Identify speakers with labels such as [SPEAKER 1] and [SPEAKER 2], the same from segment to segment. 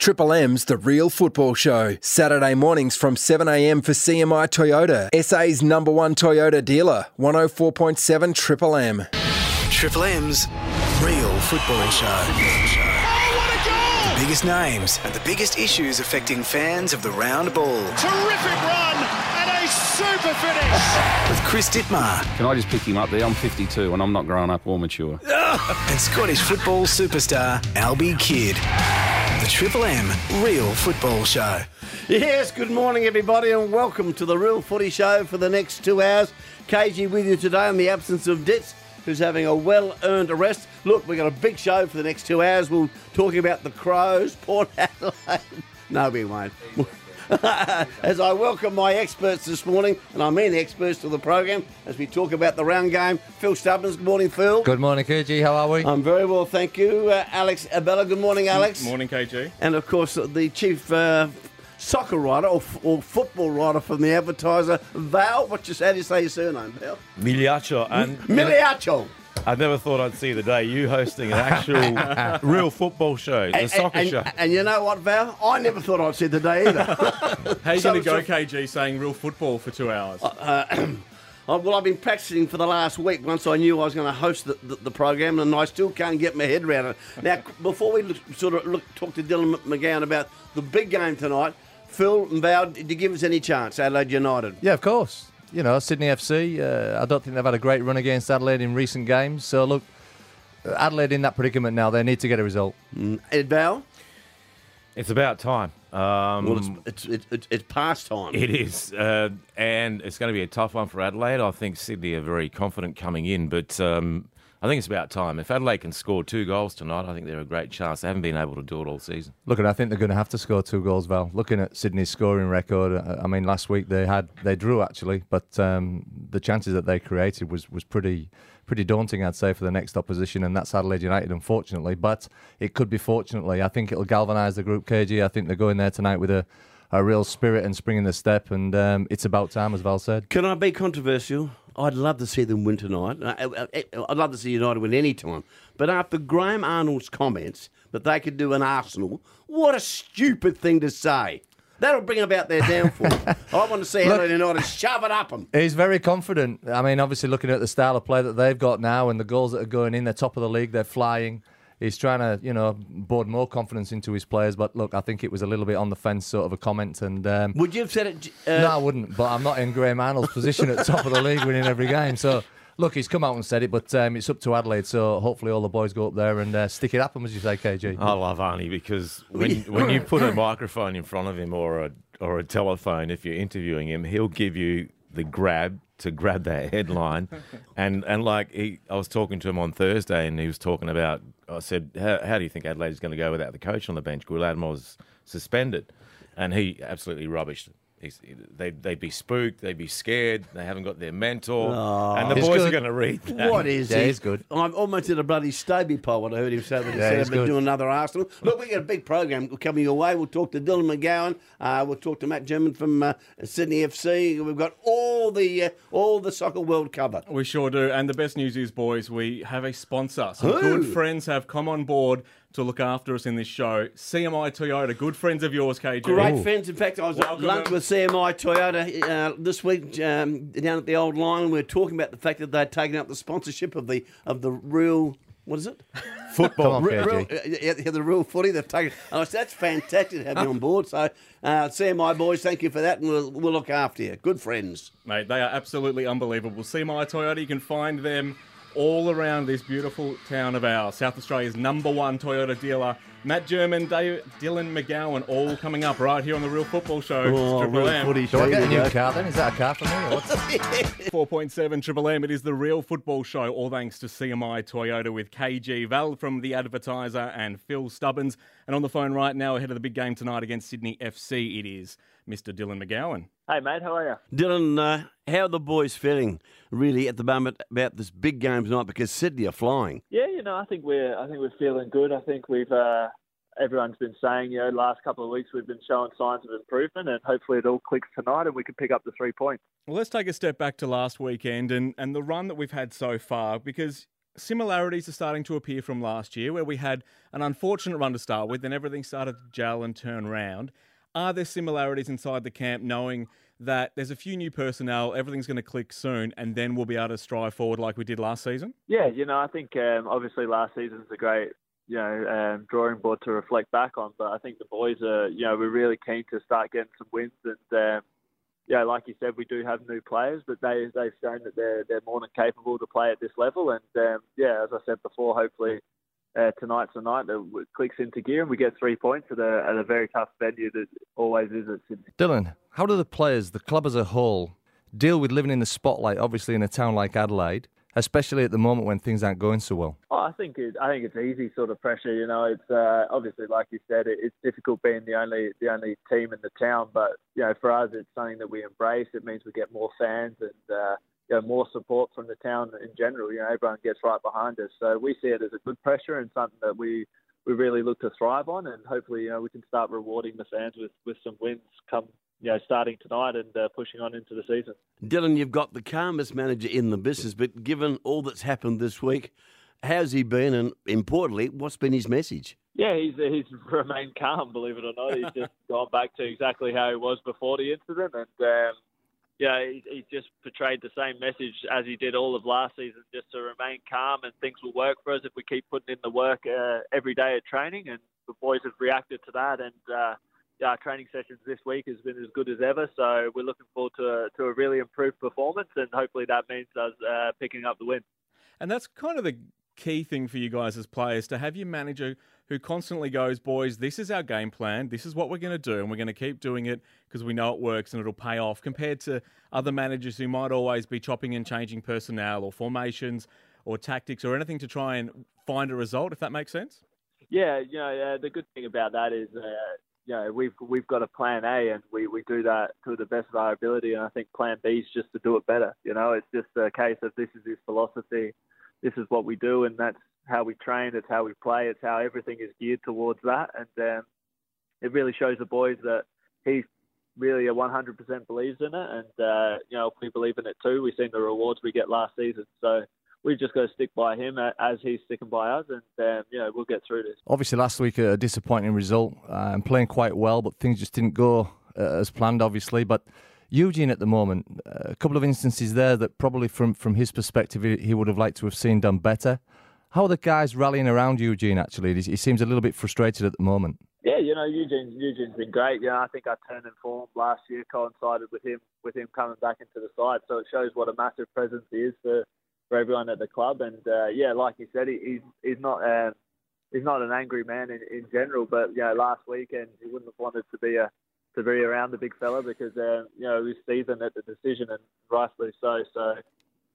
[SPEAKER 1] Triple M's The Real Football Show. Saturday mornings from 7am for CMI Toyota. SA's number one Toyota dealer. 104.7 Triple M.
[SPEAKER 2] Triple M's Real Football Show. The biggest names and the biggest issues affecting fans of the round ball.
[SPEAKER 3] Terrific run and a super finish.
[SPEAKER 2] With Chris Dittmar
[SPEAKER 4] Can I just pick him up there? I'm 52 and I'm not grown up or mature.
[SPEAKER 2] and Scottish football superstar Albie Kidd. Triple M Real Football Show.
[SPEAKER 5] Yes, good morning, everybody, and welcome to the Real Footy Show for the next two hours. KG with you today in the absence of Ditz, who's having a well earned rest. Look, we've got a big show for the next two hours. We'll talking about the Crows, Port Adelaide. No, we won't. as I welcome my experts this morning, and I mean experts to the program, as we talk about the round game. Phil Stubbins, good morning, Phil.
[SPEAKER 6] Good morning, KG. How are we?
[SPEAKER 5] I'm very well, thank you. Uh, Alex Abella, good morning, Alex.
[SPEAKER 7] Morning, KG.
[SPEAKER 5] And of course, the chief uh, soccer writer or, or football writer from the advertiser, Val. What you how do you say your surname, Val?
[SPEAKER 8] Migliaccio, and
[SPEAKER 5] Migliaccio.
[SPEAKER 8] I never thought I'd see the day you hosting an actual real football show, the
[SPEAKER 5] And,
[SPEAKER 8] soccer
[SPEAKER 5] and,
[SPEAKER 8] show.
[SPEAKER 5] and you know what, Val? I never thought I'd see the day either.
[SPEAKER 7] How are you
[SPEAKER 5] So-
[SPEAKER 7] going to go,
[SPEAKER 5] so-
[SPEAKER 7] KG, saying real football for two hours?
[SPEAKER 5] Oh, well, I've been practicing for the last week. Once I knew I was going to host the, the, the program, and I still can't get my head around it. Now, before we look, sort of look, talk to Dylan McGowan about the big game tonight, Phil and Val, did you give us any chance? Adelaide United.
[SPEAKER 6] Yeah, of course. You know, Sydney FC, uh, I don't think they've had a great run against Adelaide in recent games. So, look, Adelaide in that predicament now, they need to get a result.
[SPEAKER 5] Ed Val?
[SPEAKER 8] It's about time. Um,
[SPEAKER 5] Well, it's, it's, it's, it's, it's past time.
[SPEAKER 8] it is, uh, and it's going to be a tough one for Adelaide. I think Sydney are very confident coming in, but um, I think it's about time. If Adelaide can score two goals tonight, I think they're a great chance. They haven't been able to do it all season.
[SPEAKER 6] Look, and I think they're going to have to score two goals, Val. Looking at Sydney's scoring record, uh, I mean, last week they had they drew actually, but um, the chances that they created was was pretty pretty daunting, I'd say, for the next opposition, and that's Adelaide United, unfortunately. But it could be fortunately. I think it'll galvanise the group. KG, I think they're going there tonight with a. A real spirit and spring in the step, and um, it's about time, as Val said.
[SPEAKER 5] Can I be controversial? I'd love to see them win tonight. I- I- I'd love to see United win any time. But after Graham Arnold's comments that they could do an Arsenal, what a stupid thing to say. That'll bring about their downfall. I want to see
[SPEAKER 6] Look-
[SPEAKER 5] Adelaide United shove it up them.
[SPEAKER 6] He's very confident. I mean, obviously, looking at the style of play that they've got now and the goals that are going in, they're top of the league, they're flying. He's trying to, you know, board more confidence into his players. But look, I think it was a little bit on the fence, sort of a comment. And um,
[SPEAKER 5] Would you have said it? Uh,
[SPEAKER 6] no, I wouldn't. But I'm not in Graham Arnold's position at top of the league, winning every game. So. Look, he's come out and said it, but um, it's up to Adelaide. So hopefully, all the boys go up there and uh, stick it up. And as you say, KG.
[SPEAKER 8] I love Arnie because when when you put a microphone in front of him or a or a telephone, if you're interviewing him, he'll give you the grab to grab that headline, and and like he, I was talking to him on Thursday, and he was talking about. I said, "How, do you think Adelaide's going to go without the coach on the bench?" Gouladmo was suspended, and he absolutely rubbished it. He's, they, they'd be spooked, they'd be scared, they haven't got their mentor, and the boys
[SPEAKER 6] good.
[SPEAKER 8] are going to read that.
[SPEAKER 5] What is
[SPEAKER 6] Yeah,
[SPEAKER 5] he?
[SPEAKER 6] he's good.
[SPEAKER 5] I'm almost did a bloody Stobie pole when I heard him say that he
[SPEAKER 6] Yeah,
[SPEAKER 5] said
[SPEAKER 6] he's
[SPEAKER 5] about
[SPEAKER 6] good.
[SPEAKER 5] doing another Arsenal. Look, we've got a big program coming your way. We'll talk to Dylan McGowan. Uh, we'll talk to Matt German from uh, Sydney FC. We've got all the uh, all the soccer world covered.
[SPEAKER 7] we sure do. And the best news is, boys, we have a sponsor. Some
[SPEAKER 5] Who?
[SPEAKER 7] good friends have come on board to look after us in this show. CMI Toyota, good friends of yours, KG.
[SPEAKER 5] Great friends. In fact, I was
[SPEAKER 7] Welcome
[SPEAKER 5] at lunch with CMI Toyota uh, this week um, down at the old line. And We were talking about the fact that they'd taken up the sponsorship of the of the real. What is it?
[SPEAKER 6] Football. on,
[SPEAKER 5] Real,
[SPEAKER 6] KG.
[SPEAKER 5] real, yeah, yeah, the real footy. They've taken. Oh, so that's fantastic to have you on board. So, uh, CMI boys, thank you for that, and we'll, we'll look after you. Good friends.
[SPEAKER 7] Mate, they are absolutely unbelievable. CMI Toyota, you can find them all around this beautiful town of ours. South Australia's number one Toyota dealer. Matt German, Dave, Dylan McGowan, all coming up right here on the Real Football Show.
[SPEAKER 5] Oh,
[SPEAKER 7] Triple
[SPEAKER 5] real
[SPEAKER 7] M.
[SPEAKER 5] footy
[SPEAKER 6] Do I
[SPEAKER 5] show.
[SPEAKER 6] get a new car then? Is that a car for me? Or what's...
[SPEAKER 7] 4.7 Triple M. It is the real football show, all thanks to CMI Toyota with KG Val from The Advertiser and Phil Stubbins. And on the phone right now, ahead of the big game tonight against Sydney FC, it is Mr. Dylan McGowan.
[SPEAKER 9] Hey, mate, how are you?
[SPEAKER 5] Dylan, uh, how are the boys feeling really at the moment about this big game tonight? Because Sydney are flying.
[SPEAKER 9] Yeah, you know, I think we're I think we're feeling good. I think we've uh, everyone's been saying, you know, last couple of weeks we've been showing signs of improvement, and hopefully it all clicks tonight, and we can pick up the three points.
[SPEAKER 7] Well, let's take a step back to last weekend and, and the run that we've had so far because similarities are starting to appear from last year, where we had an unfortunate run to start with, then everything started to gel and turn around. Are there similarities inside the camp, knowing that there's a few new personnel, everything's going to click soon, and then we'll be able to strive forward like we did last season?
[SPEAKER 9] Yeah, you know, I think um, obviously last season's a great you know um, drawing board to reflect back on, but I think the boys are you know we're really keen to start getting some wins and. Um, yeah, like you said, we do have new players, but they they've shown that they're they're more than capable to play at this level. And um, yeah, as I said before, hopefully uh, tonight's the night that clicks into gear and we get three points at a at a very tough venue that always is at Sydney.
[SPEAKER 6] Dylan, how do the players, the club as a whole, deal with living in the spotlight? Obviously, in a town like Adelaide, especially at the moment when things aren't going so well?
[SPEAKER 9] Oh, I think it, I think it's easy sort of pressure. You know, it's uh, obviously like you said, it, it's difficult being the only the only team in the town. But you know, for us, it's something that we embrace. It means we get more fans and uh, you know, more support from the town in general. You know, everyone gets right behind us, so we see it as a good pressure and something that we we really look to thrive on. And hopefully, you know, we can start rewarding the fans with with some wins come you know, starting tonight and uh, pushing on into the season.
[SPEAKER 5] Dylan, you've got the calmest manager in the business, but given all that's happened this week, how's he been? And importantly, what's been his message?
[SPEAKER 9] Yeah, he's he's remained calm, believe it or not. He's just gone back to exactly how he was before the incident, and um, yeah, he, he just portrayed the same message as he did all of last season, just to remain calm and things will work for us if we keep putting in the work uh, every day at training. And the boys have reacted to that, and uh, our training sessions this week has been as good as ever. So we're looking forward to a, to a really improved performance, and hopefully that means us uh, picking up the win.
[SPEAKER 7] And that's kind of the key thing for you guys as players to have your manager who constantly goes, boys, this is our game plan. This is what we're going to do, and we're going to keep doing it because we know it works and it'll pay off. Compared to other managers who might always be chopping and changing personnel or formations or tactics or anything to try and find a result. If that makes sense.
[SPEAKER 9] Yeah, you know, uh, the good thing about that is uh, you know, we've we've got a plan A and we, we do that to the best of our ability. And I think plan B is just to do it better. You know, it's just a case of this is his philosophy, this is what we do, and that's how we train, it's how we play, it's how everything is geared towards that. And um, it really shows the boys that he really a 100% believes in it. And, uh, you know, we believe in it too, we've seen the rewards we get last season. So we've just got to stick by him as he's sticking by us, and um, you know we'll get through this.
[SPEAKER 6] Obviously, last week a disappointing result and playing quite well, but things just didn't go uh, as planned, obviously. But Eugene, at the moment, uh, a couple of instances there that probably from from his perspective he, would have liked to have seen done better. How are the guys rallying around Eugene? Actually, he seems a little bit frustrated at the moment.
[SPEAKER 9] Yeah, you know Eugene. Eugene's been great. You know, I think our turn in form last year coincided with him with him coming back into the side, so it shows what a massive presence he is for for everyone at the club. And uh, yeah, like you said, he, he's he's not um, he's not an angry man in, in general. But you know, last weekend he wouldn't have wanted to be a to be around the big fella because uh, you know he was seasoned at the decision and rightfully so. So.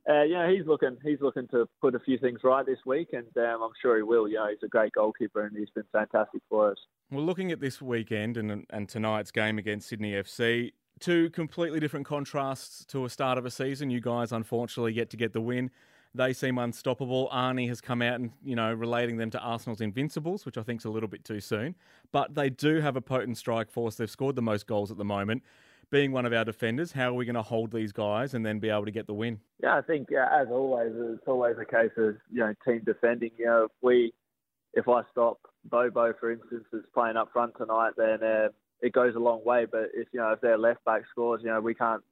[SPEAKER 9] Uh, you know, he's looking he's looking to put a few things right this week, and um, I'm sure he will. You know, he's a great goalkeeper, and he's been fantastic for us.
[SPEAKER 7] Well, looking at this weekend and and tonight's game against Sydney FC, two completely different contrasts to a start of a season. You guys, unfortunately, get to get the win. They seem unstoppable. Arnie has come out and, you know, relating them to Arsenal's invincibles, which I think is a little bit too soon. But they do have a potent strike force. They've scored the most goals at the moment. Being one of our defenders, how are we going to hold these guys and then be able to get the win?
[SPEAKER 9] Yeah, I think, uh, as always, it's always a case of, you know, team defending. You know, if we, if I stop Bobo, for instance, is playing up front tonight, then uh, it goes a long way. But if you know if their left back scores, you know we can't.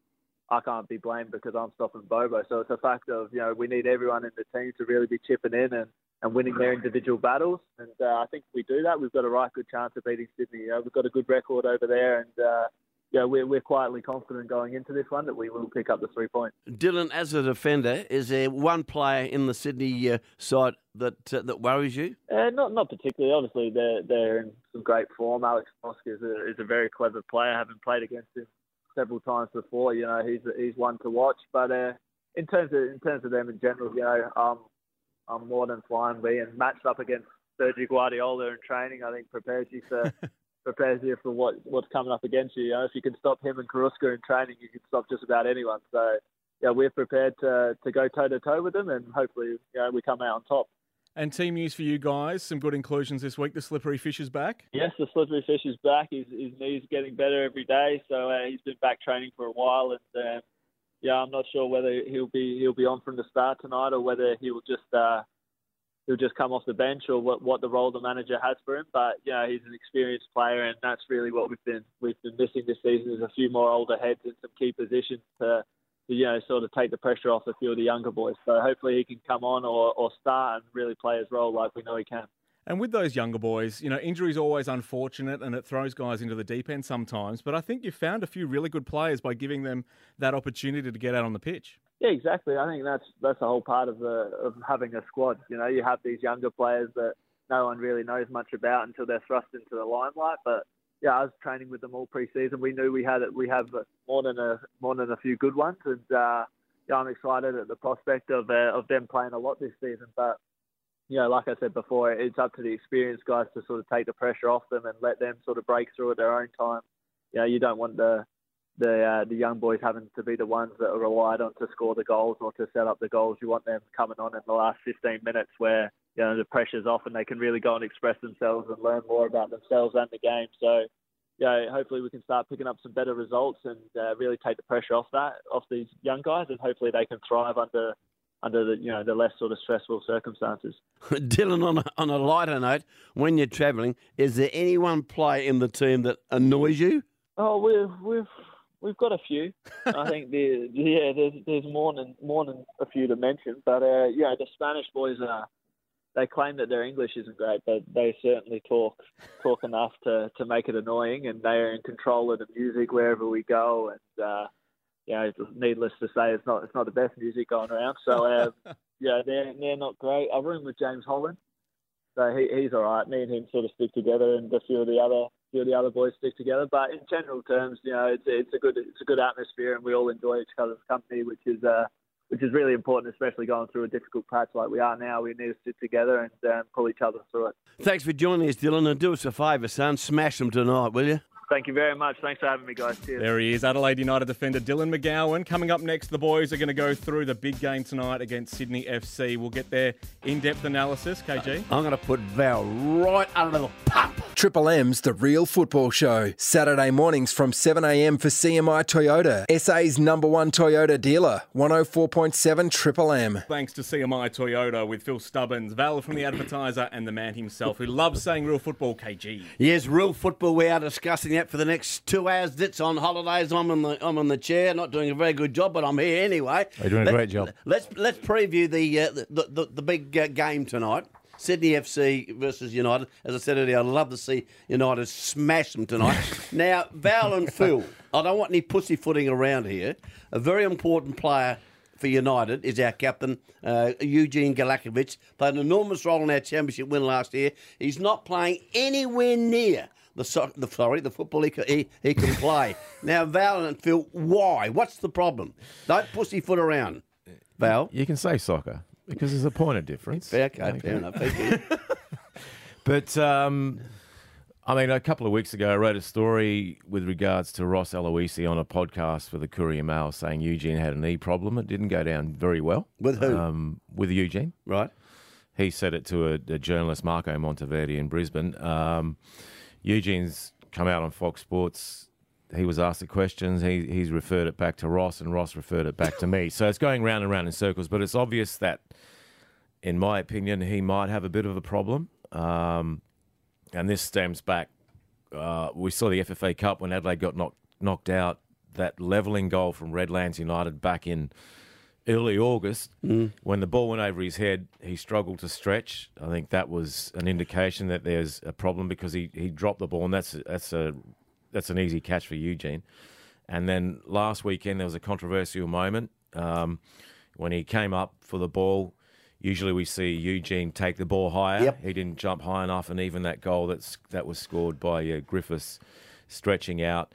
[SPEAKER 9] I can't be blamed because I'm stopping Bobo. So it's a fact of you know we need everyone in the team to really be chipping in and, and winning their individual battles. And uh, I think if we do that, we've got a right good chance of beating Sydney. You know, we've got a good record over there, and uh, yeah, we're, we're quietly confident going into this one that we will pick up the three points.
[SPEAKER 5] Dylan, as a defender, is there one player in the Sydney uh, side that uh, that worries you?
[SPEAKER 9] Uh, not not particularly. Obviously, they're they're in some great form. Alex Brosque is a, is a very clever player. Having played against him several times before, you know he's he's one to watch. But uh, in terms of in terms of them in general, you know, um, I'm more than fine being matched up against Sergio Guardiola in training. I think prepares you for prepares you for what what's coming up against you. You know, if you can stop him and Carrusca in training, you can stop just about anyone. So yeah, we're prepared to to go toe to toe with them, and hopefully, you know, we come out on top.
[SPEAKER 7] And team news for you guys, some good inclusions this week. The slippery fish is back.
[SPEAKER 9] Yes, the slippery fish is back. His, his knees getting better every day, so uh, he's been back training for a while, and uh, yeah, I'm not sure whether he'll be he'll be on from the start tonight or whether he will just uh, he'll just come off the bench or what, what the role the manager has for him. But know, he's an experienced player, and that's really what we've been we've been missing this season is a few more older heads in some key positions to, to you know sort of take the pressure off a few of the younger boys. So hopefully he can come on or, or start and really play his role like we know he can.
[SPEAKER 7] And with those younger boys, you know, injury's always unfortunate and it throws guys into the deep end sometimes. But I think you've found a few really good players by giving them that opportunity to get out on the pitch.
[SPEAKER 9] Yeah, exactly. I think that's that's the whole part of the of having a squad. You know, you have these younger players that no one really knows much about until they're thrust into the limelight. But yeah, I was training with them all pre-season. We knew we had it. We have more than a more than a few good ones, and uh, yeah, I'm excited at the prospect of uh, of them playing a lot this season. But you know, like I said before, it's up to the experienced guys to sort of take the pressure off them and let them sort of break through at their own time. You know, you don't want the the uh, the young boys having to be the ones that are relied on to score the goals or to set up the goals. You want them coming on in the last 15 minutes where you know the pressure's off and they can really go and express themselves and learn more about themselves and the game. So, yeah, hopefully we can start picking up some better results and uh, really take the pressure off that off these young guys, and hopefully they can thrive under under the you know the less sort of stressful circumstances.
[SPEAKER 5] Dylan, on a, on a lighter note, when you're travelling, is there any one player in the team that annoys you?
[SPEAKER 9] Oh, we've we've we've got a few. I think the yeah, there's there's more than more than a few to mention, but uh, yeah, the Spanish boys are. They claim that their English isn't great, but they certainly talk talk enough to, to make it annoying, and they are in control of the music wherever we go, and uh, you know, needless to say, it's not it's not the best music going around. So uh, yeah, they're they're not great. I room with James Holland, so he, he's all right. Me and him sort of stick together, and a few of the other few of the other boys stick together. But in general terms, you know, it's it's a good it's a good atmosphere, and we all enjoy each other's company, which is uh, which is really important, especially going through a difficult patch like we are now. We need to sit together and um, pull each other through it.
[SPEAKER 5] Thanks for joining us, Dylan, and do us a favour, son. Smash them tonight, will you?
[SPEAKER 9] Thank you very much. Thanks for having me, guys. Cheers.
[SPEAKER 7] There he is, Adelaide United defender Dylan McGowan. Coming up next, the boys are going to go through the big game tonight against Sydney FC. We'll get their in-depth analysis. KG,
[SPEAKER 5] I'm going to put Val right under the pump.
[SPEAKER 1] Triple M's The Real Football Show. Saturday mornings from 7am for CMI Toyota. SA's number one Toyota dealer. 104.7 Triple M.
[SPEAKER 7] Thanks to CMI Toyota with Phil Stubbins, Val from the advertiser, and the man himself who loves saying real football, KG.
[SPEAKER 5] Yes, real football. We are discussing that for the next two hours. Dit's on holidays. I'm on the I'm on the chair, not doing a very good job, but I'm here anyway.
[SPEAKER 6] You're doing a
[SPEAKER 5] Let-
[SPEAKER 6] great job.
[SPEAKER 5] Let's let's preview the uh, the, the the big uh, game tonight. Sydney FC versus United. As I said earlier, I'd love to see United smash them tonight. now, Val and Phil, I don't want any pussyfooting around here. A very important player for United is our captain, uh, Eugene Galekovic. Played an enormous role in our championship win last year. He's not playing anywhere near the, so- the sorry the football he, he, he can play. now, Val and Phil, why? What's the problem? Don't pussyfoot around, Val.
[SPEAKER 8] You can say soccer because there's a point of difference.
[SPEAKER 5] Fair, okay, fair enough. Thank you.
[SPEAKER 8] But um, I mean, a couple of weeks ago, I wrote a story with regards to Ross Aloisi on a podcast for the Courier Mail saying Eugene had a knee problem. It didn't go down very well.
[SPEAKER 5] With who?
[SPEAKER 8] Um, with Eugene.
[SPEAKER 5] right.
[SPEAKER 8] He said it to a, a journalist, Marco Monteverde in Brisbane. Um, Eugene's come out on Fox Sports. He was asked the questions. He, he's referred it back to Ross, and Ross referred it back to me. So it's going round and round in circles. But it's obvious that, in my opinion, he might have a bit of a problem. Um, and this stems back. Uh, we saw the FFA Cup when Adelaide got knocked knocked out. That levelling goal from Redlands United back in early August, when the ball went over his head, he struggled to stretch. I think that was an indication that there's a problem because he, he dropped the ball, and that's that's a that's an easy catch for Eugene. And then last weekend there was a controversial moment um, when he came up for the ball. Usually we see Eugene take the ball higher.
[SPEAKER 5] Yep.
[SPEAKER 8] He didn't jump high enough, and even that goal that's that was scored by uh, Griffiths, stretching out.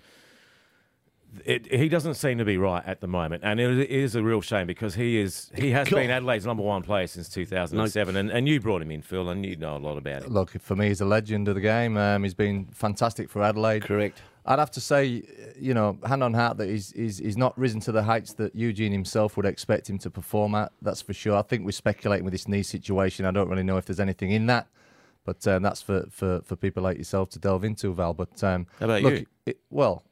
[SPEAKER 8] It, he doesn't seem to be right at the moment, and it is a real shame because he is he has been Adelaide's number one player since 2007, and, and you brought him in, Phil, and you know a lot about him.
[SPEAKER 6] Look, for me, he's a legend of the game. Um, he's been fantastic for Adelaide.
[SPEAKER 5] Correct.
[SPEAKER 6] I'd have to say, you know, hand on heart, that he's, he's, he's not risen to the heights that Eugene himself would expect him to perform at. That's for sure. I think we're speculating with this knee situation. I don't really know if there's anything in that, but um, that's for, for, for people like yourself to delve into, Val. But um,
[SPEAKER 8] How about
[SPEAKER 6] look,
[SPEAKER 8] you?
[SPEAKER 6] It, well,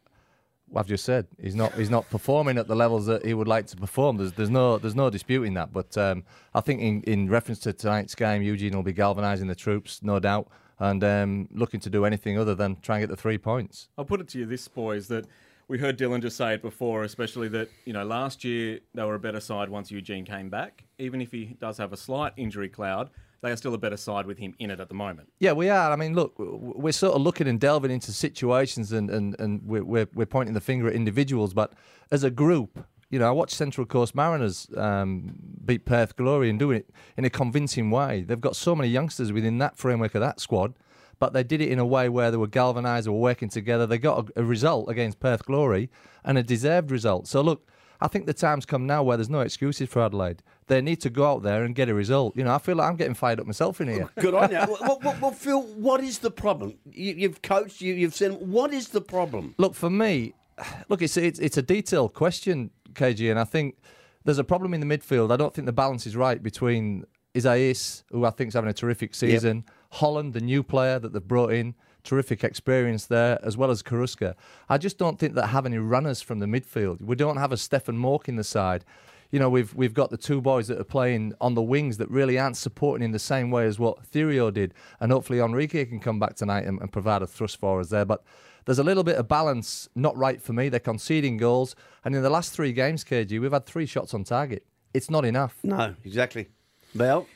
[SPEAKER 6] I've just said he's not he's not performing at the levels that he would like to perform. There's there's no there's no disputing that. But um, I think in, in reference to tonight's game, Eugene will be galvanising the troops, no doubt, and um, looking to do anything other than try and get the three points.
[SPEAKER 7] I'll put it to you this, boys, that we heard Dylan just say it before, especially that, you know, last year they were a better side once Eugene came back. Even if he does have a slight injury cloud, they are still a better side with him in it at the moment.
[SPEAKER 6] Yeah, we are. I mean, look, we're sort of looking and delving into situations and, and, and we're, we're, pointing the finger at individuals, but as a group, you know, I watched Central Coast Mariners um, beat Perth Glory and do it in a convincing way. They've got so many youngsters within that framework of that squad, but they did it in a way where they were galvanised, they were working together. They got a, a result against Perth Glory and a deserved result. So, look, I think the time's come now where there's no excuses for Adelaide. They need to go out there and get a result. You know, I feel like I'm getting fired up myself in here.
[SPEAKER 5] Good on you. well, well, well, Phil, what is the problem? You, you've coached, you, you've seen. What is the problem?
[SPEAKER 6] Look, for me, look, it's, it's it's a detailed question, KG, and I think there's a problem in the midfield. I don't think the balance is right between Isaias, who I think is having a terrific season, Holland, the new player that they've brought in, terrific experience there, as well as Carrusca. I just don't think that have any runners from the midfield. We don't have a Stefan Mauk in the side. You know, we've we've got the two boys that are playing on the wings that really aren't supporting in the same way as what Cirio did, and hopefully Enrique can come back tonight and, and provide a thrust for us there. But there's a little bit of balance not right for me. They're conceding goals, and in the last three games, KG, we've had three shots on target. It's not enough.
[SPEAKER 5] No, exactly. Bell?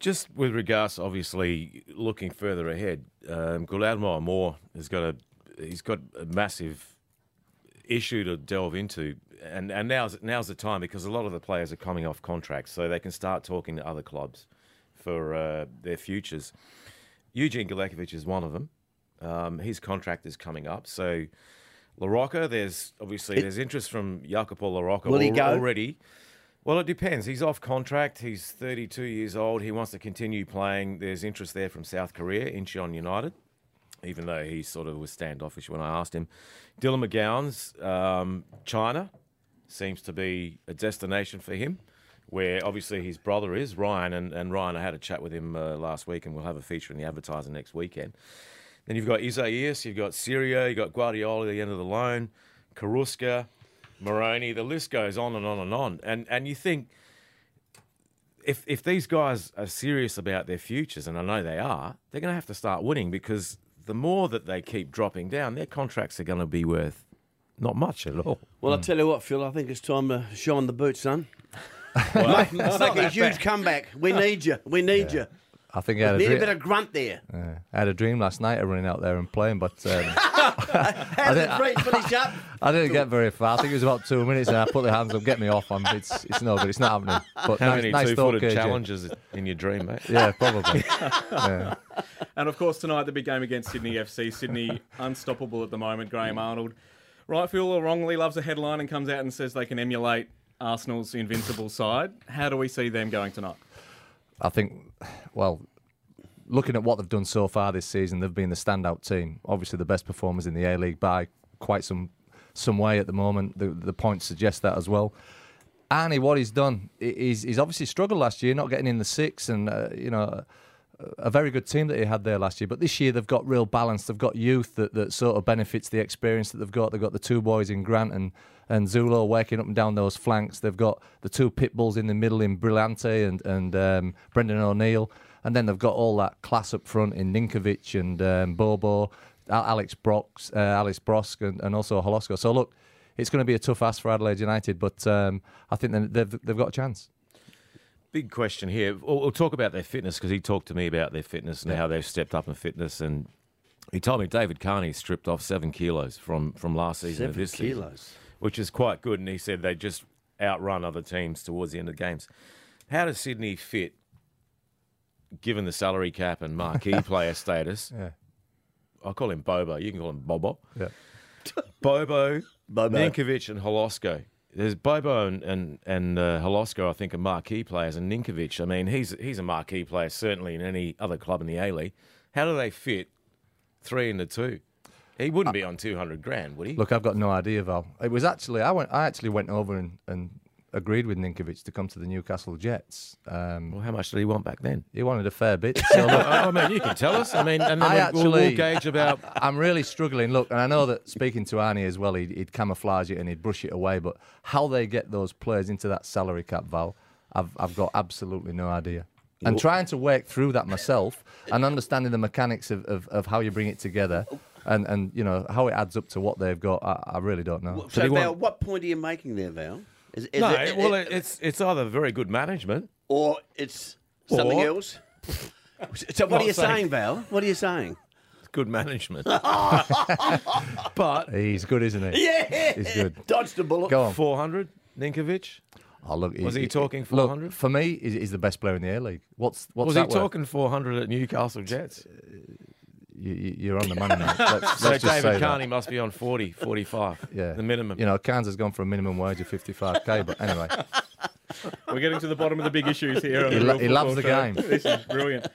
[SPEAKER 8] Just with regards, obviously, looking further ahead, um, Guillermo Amor has got a he's got a massive issue to delve into, and and now's now's the time because a lot of the players are coming off contracts, so they can start talking to other clubs for uh, their futures. Eugene Galekovic is one of them. Um, his contract is coming up, so LaRocca, there's obviously there's interest from Jacopo LaRocca
[SPEAKER 5] Will he
[SPEAKER 8] al-
[SPEAKER 5] go?
[SPEAKER 8] already. Well, it depends. He's off contract. He's 32 years old. He wants to continue playing. There's interest there from South Korea, Incheon United, even though he sort of was standoffish when I asked him. Dylan McGowan's um, China seems to be a destination for him, where obviously his brother is, Ryan. And, and Ryan, I had a chat with him uh, last week, and we'll have a feature in the advertiser next weekend. Then you've got Isaias, you've got Cirio, you've got Guardiola at the end of the loan, Carrusca, Moroni. The list goes on and on and on. And and you think if if these guys are serious about their futures, and I know they are, they're going to have to start winning because the more that they keep dropping down, their contracts are going to be worth not much at all.
[SPEAKER 5] Well, I tell you what, Phil, I think it's time to shine the boots, son. make make a huge comeback. We need you. We need you.
[SPEAKER 6] I think I had a,
[SPEAKER 5] Need a
[SPEAKER 6] dream,
[SPEAKER 5] bit of grunt there.
[SPEAKER 6] uh, I had a dream last night of running out there and playing, but um,
[SPEAKER 5] How did the three finish up?
[SPEAKER 6] I didn't get very far. I think it was about two minutes, and I put the hands up, get me off. I'm, it's it's no good. It's not happening. But
[SPEAKER 8] How
[SPEAKER 6] nice,
[SPEAKER 8] many
[SPEAKER 6] nice thought,
[SPEAKER 8] two-footed
[SPEAKER 6] KG.
[SPEAKER 8] challenges in your dream, mate?
[SPEAKER 6] Yeah, probably. yeah.
[SPEAKER 7] And of course, tonight, the big game against Sydney FC. Sydney unstoppable at the moment. Graham Arnold, rightfully or wrongly, loves a headline and comes out and says they can emulate Arsenal's invincible side. How do we see them going tonight?
[SPEAKER 6] I think, well, looking at what they've done so far this season, they've been the standout team. Obviously, the best performers in the A League by quite some some way at the moment. The, the points suggest that as well. Arnie, what he's done, he's, he's obviously struggled last year, not getting in the six, and uh, you know. A- very good team that he had there last year, but this year they've got real balance. They've got youth that, that sort of benefits the experience that they've got. They've got the two boys in Grant and, and Zullo working up and down those flanks. They've got the two pit bulls in the middle in Brillante and, and um, Brandon O'Neill. And then they've got all that class up front in Ninkovic and um, Bobo, Alex Brox, uh, Alex Brosque, and, and also Holosko. So look, it's going to be a tough ask for Adelaide United, but um, I think they've they've got a chance.
[SPEAKER 8] Big question here. We'll, we'll talk about their fitness because he talked to me about their fitness and how they've stepped up in fitness. And he told me David Carney stripped off seven kilos from, from last season to
[SPEAKER 5] Seven
[SPEAKER 8] this season, which is quite good. And he said they just outrun other teams towards the end of games. How does Sydney fit, given the salary cap and marquee player status?
[SPEAKER 6] Yeah.
[SPEAKER 8] I'll call him Bobo. You can call him Bobo.
[SPEAKER 6] Yeah.
[SPEAKER 8] Bobo,
[SPEAKER 5] Bobo.
[SPEAKER 8] Ninkovic, and Holosko. There's Bobo and and, and uh, Holosko, I think, are marquee players, and Ninkovic. I mean, he's he's a marquee player certainly in any other club in the A League. How do they fit three into two? He wouldn't be on two hundred grand, would he?
[SPEAKER 6] Look, I've got no idea, Val. It was actually I went. I actually went over and, and agreed with Ninkovic to come to the Newcastle Jets. Um,
[SPEAKER 8] Well, how much did he want back then?
[SPEAKER 6] he wanted a fair bit. So look,
[SPEAKER 8] I mean, you can tell us. I mean, and then
[SPEAKER 6] I
[SPEAKER 8] we'll, we'll
[SPEAKER 6] actually-
[SPEAKER 8] gauge about.
[SPEAKER 6] I'm really struggling. Look, and I know that speaking to Arnie as well, he'd, he'd camouflage it and he'd brush it away. But how they get those players into that salary cap, Val, I've, I've got absolutely no idea. And trying to work through that myself and understanding the mechanics of, of, of how you bring it together and, and you know how it adds up to what they've got, I, I really don't know.
[SPEAKER 5] So,
[SPEAKER 8] he
[SPEAKER 5] Val,
[SPEAKER 8] want-
[SPEAKER 5] what point are you making there, Val? Is, is
[SPEAKER 8] No,
[SPEAKER 5] it-
[SPEAKER 8] well,
[SPEAKER 5] it-
[SPEAKER 8] it, it's it's either very good management.
[SPEAKER 5] or it's something
[SPEAKER 8] Or-
[SPEAKER 5] else. So what are you
[SPEAKER 8] saying-
[SPEAKER 5] saying, Val? What are you saying?
[SPEAKER 8] Good management. but
[SPEAKER 6] He's good, isn't he?
[SPEAKER 5] Yeah,
[SPEAKER 6] He's good.
[SPEAKER 5] Dodged a bullet.
[SPEAKER 6] Go on.
[SPEAKER 8] 400, Ninkovic.
[SPEAKER 6] Oh, look,
[SPEAKER 8] Was he talking
[SPEAKER 6] look,
[SPEAKER 8] 400?
[SPEAKER 6] for me, he's, he's the best player in the A League. What's what's
[SPEAKER 8] Was
[SPEAKER 6] that
[SPEAKER 8] he
[SPEAKER 6] worth?
[SPEAKER 8] talking 400 at Newcastle Jets?
[SPEAKER 6] Uh, You, you- you're on the money now. Let's,
[SPEAKER 8] So
[SPEAKER 6] let's just say
[SPEAKER 8] David
[SPEAKER 6] that.
[SPEAKER 8] Must be on 40, 45.
[SPEAKER 6] Yeah,
[SPEAKER 8] the minimum.
[SPEAKER 6] You know, Cairns has gone for a minimum wage of 55k. But anyway,
[SPEAKER 7] We're getting to the bottom of the big issues here. On
[SPEAKER 6] He
[SPEAKER 7] the
[SPEAKER 6] lo- he loves the
[SPEAKER 7] Show.
[SPEAKER 6] game.
[SPEAKER 7] This is brilliant.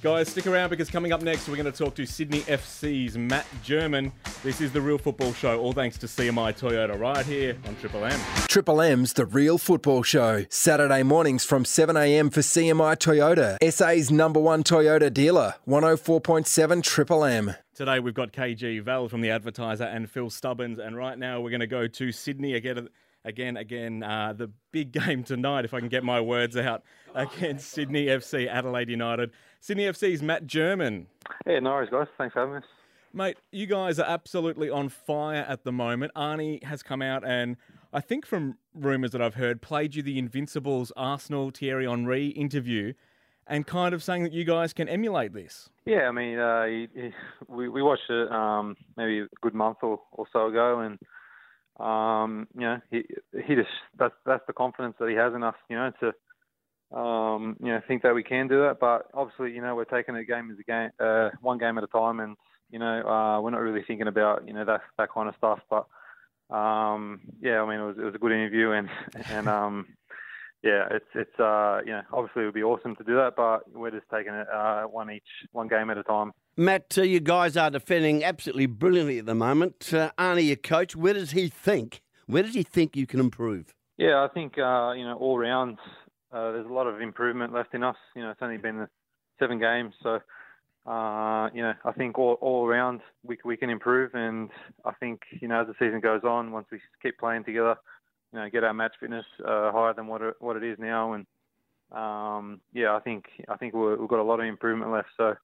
[SPEAKER 7] Guys, stick around because coming up next, we're going to talk to Sydney FC's Matt German. This is the Real Football Show, all thanks to CMI Toyota, right here on Triple M.
[SPEAKER 1] Triple M's The Real Football Show. Saturday mornings from 7am for CMI Toyota. SA's number one Toyota dealer. 104.7 Triple M.
[SPEAKER 7] Today we've got KG Val from the Advertiser and Phil Stubbins, and right now we're going to go to Sydney again. Again, again, uh, the big game tonight, if I can get my words out, against Sydney FC, Adelaide United. Sydney FC's Matt German.
[SPEAKER 10] Yeah, no worries, guys. Thanks for having us.
[SPEAKER 7] Mate, you guys are absolutely on fire at the moment. Arnie has come out and I think from rumours that I've heard, played you the Invincibles Arsenal Thierry Henry interview and kind of saying that you guys can emulate this.
[SPEAKER 10] Yeah, I mean, uh, he, he, we we watched it um, maybe a good month or, or so ago, and um, you know, he he just that's that's the confidence that he has in us, you know, to um, you know think that we can do that. But obviously, you know, we're taking a game as a game, uh, one game at a time, and you know, uh, we're not really thinking about you know that that kind of stuff. But um, yeah, I mean, it was it was a good interview, and and um, yeah, it's it's uh, you know, obviously it would be awesome to do that, but we're just taking it uh, one each, one game at a time.
[SPEAKER 5] Matt, uh, you guys are defending absolutely brilliantly at the moment. Uh, Arnie, your coach, where does he think? Where does he think you can improve?
[SPEAKER 10] Yeah, I think uh, you know all round uh, there's a lot of improvement left in us. You know, it's only been seven games, so uh, you know I think all all around we we can improve, and I think you know as the season goes on, once we keep playing together, you know, get our match fitness uh, higher than what it, what it is now, and um, yeah, I think I think we're, we've got a lot of improvement left. So.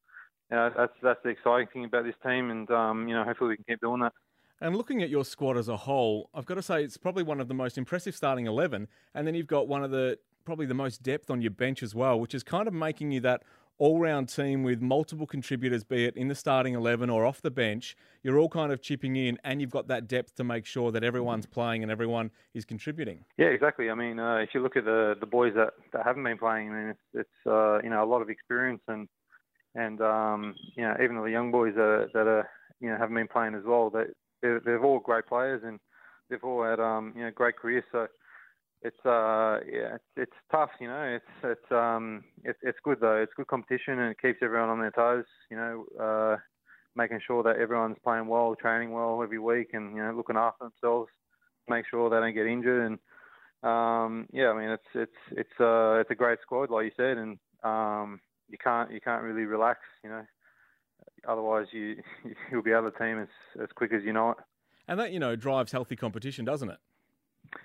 [SPEAKER 10] Yeah, that's that's the exciting thing about this team, and um, you know, hopefully we can keep doing that.
[SPEAKER 7] And looking at your squad as a whole, I've got to say it's probably one of the most impressive starting 11. And then you've got one of the probably the most depth on your bench as well, which is kind of making you that all round team with multiple contributors, be it in the starting 11 or off the bench. You're all kind of chipping in, and you've got that depth to make sure that everyone's playing and everyone is contributing.
[SPEAKER 10] Yeah, exactly. I mean, uh, if you look at the the boys that, that haven't been playing, I mean, it's, it's uh, you know a lot of experience and and um, you know even the young boys that are, that are you know haven't been playing as well. They they're, they're all great players and they've all had um, you know great careers. So it's uh yeah it's, tough. You know it's it's um it's it's good though. It's good competition and it keeps everyone on their toes. You know. Uh, Making sure that everyone's playing well, training well every week, and you know looking after themselves, make sure they don't get injured, and um, yeah, I mean it's it's it's uh it's a great squad, like you said, and um, you can't you can't really relax, you know. Otherwise, you you'll be out of the team as as quick as you know it.
[SPEAKER 7] And that, you know, drives healthy competition, doesn't it?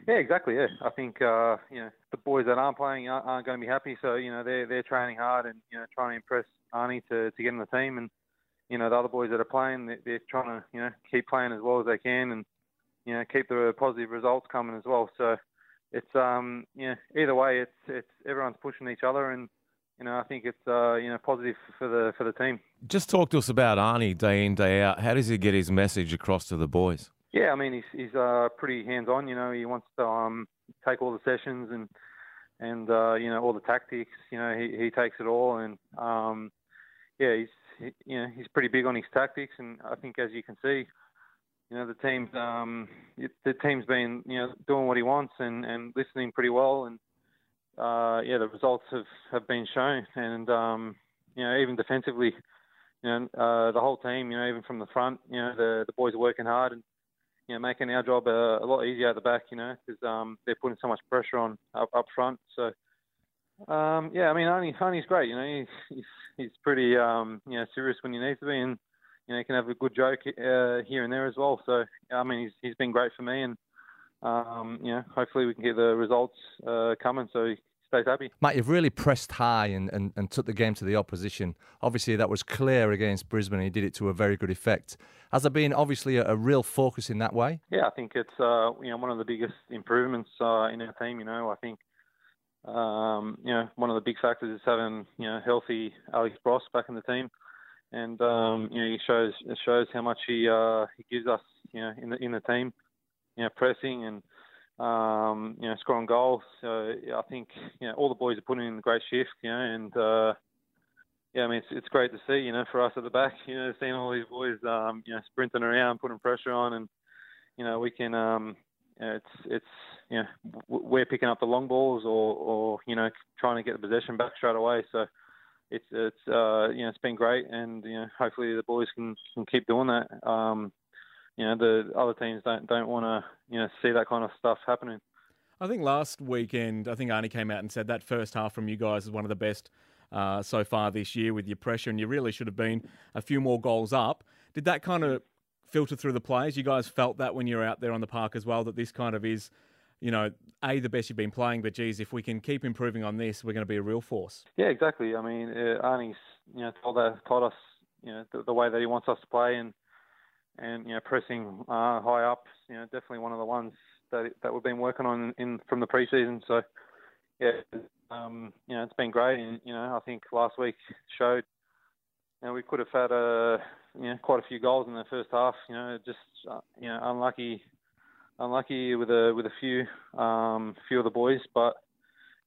[SPEAKER 10] Yeah, exactly. Yeah, I think uh, you know the boys that aren't playing aren't, aren't going to be happy. So you know they're they're training hard and you know trying to impress Arnie to, to get in the team, and you know the other boys that are playing they're, they're trying to you know keep playing as well as they can, and you know keep the positive results coming as well. So it's um know either way it's it's everyone's pushing each other, and you know I think it's uh you know positive for the for the team.
[SPEAKER 8] Just talk to us about Arnie day in, day out. How does he get his message across to the boys?
[SPEAKER 10] Yeah, I mean he's he's uh, pretty hands on. You know, he wants to um, take all the sessions and and uh, you know all the tactics. You know, he, he takes it all, and um, yeah, he's he, you know he's pretty big on his tactics. And I think as you can see, you know the team's um, the team's been you know doing what he wants and, and listening pretty well. And uh, yeah, the results have, have been shown. And um, you know even defensively, you know uh, the whole team, you know even from the front, you know the the boys are working hard and you know, making our job uh, a lot easier at the back. You know, because um, they're putting so much pressure on up, up front. So. Um, yeah, I mean, Arnie, Arnie's great. You know, he, he's he's pretty um, you know serious when he needs to be, and you know, can have a good joke uh, here and there as well. So, I mean, he's he's been great for me, and um, you know, hopefully we can get the results uh, coming so he stays happy.
[SPEAKER 6] Matt, you've really pressed high and, and, and took the game to the opposition. Obviously, that was clear against Brisbane. He did it to a very good effect. Has there been obviously a, a real focus in that way?
[SPEAKER 10] Yeah, I think it's uh, you know one of the biggest improvements uh, in our team. You know, I think um, you know, one of the big factors is having you know healthy Alex Brosque back in the team, and um, you know he shows it shows how much he uh, he gives us you know in the in the team, you know pressing and um, you know scoring goals. So I think you know all the boys are putting in a great shift, you know, and uh, yeah, I mean it's it's great to see you know for us at the back, you know, seeing all these boys um, you know sprinting around, putting pressure on, and you know we can um, it's it's you know we're picking up the long balls or or you know trying to get the possession back straight away. So it's it's uh, you know it's been great, and you know hopefully the boys can can keep doing that. Um, you know the other teams don't don't want to you know see that kind of stuff happening.
[SPEAKER 7] I think last weekend, I think Arnie came out and said that first half from you guys is one of the best uh, so far this year with your pressure, and you really should have been a few more goals up. Did that kind of filter through the players? You guys felt that when you were out there on the park as well, that this kind of is, you know, a the best you've been playing, but geez, if we can keep improving on this, we're going to be a real force.
[SPEAKER 10] Yeah, exactly. I mean, uh, Arnie's you know told, that, told us you know the, the, way that he wants us to play and and you know pressing uh, high up. You know, definitely one of the ones that that we've been working on in from the preseason. So yeah, um, you know, it's been great, and you know, I think last week showed. You know, we could have had a you know, quite a few goals in the first half. You know, just uh, you know, unlucky, unlucky with a with a few um, few of the boys. But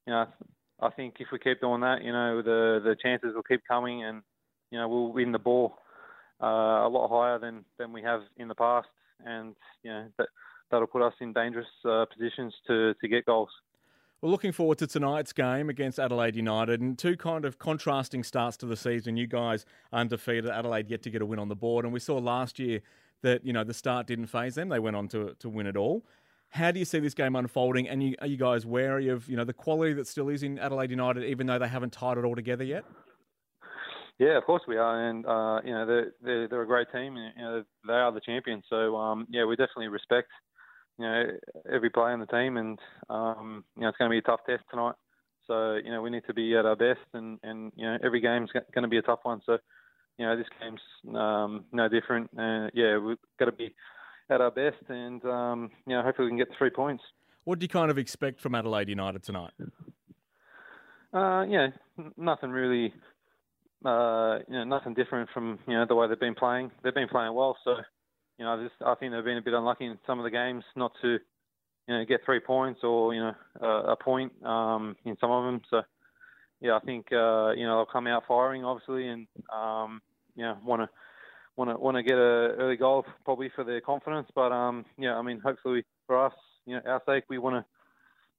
[SPEAKER 10] you know, I think if we keep doing that, you know, the the chances will keep coming, and you know, we'll win the ball uh, a lot higher than than we have in the past, and you know that that'll put us in dangerous uh, positions to to get goals.
[SPEAKER 7] Well, looking forward to tonight's game against Adelaide United and two kind of contrasting starts to the season. You guys undefeated, Adelaide yet to get a win on the board, and we saw last year that you know the start didn't phase them; they went on to to win it all. How do you see this game unfolding? And you, are you guys wary of you know the quality that still is in Adelaide United, even though they haven't tied it all together yet?
[SPEAKER 10] Yeah, of course we are, and uh, you know they're, they're, they're a great team, and you know they are the champions. So um, yeah, we definitely respect you know every player on the team, and um, you know it's going to be a tough test tonight. So you know we need to be at our best, and and you know every game's going to be a tough one. So you know this game's um, no different. Uh, yeah, we've got to be at our best, and um, you know hopefully we can get three points.
[SPEAKER 7] What do you kind of expect from Adelaide United tonight?
[SPEAKER 10] Uh, yeah, nothing really. Uh, you know, nothing different from you know the way they've been playing. They've been playing well, so you know, just, I think they've been a bit unlucky in some of the games not to, you know, get three points or you know a, a point um, in some of them. So yeah, I think uh, you know they'll come out firing obviously, and um, you know want to want to want to get a early goal probably for their confidence. But um, yeah, I mean hopefully for us, you know, our sake, we want to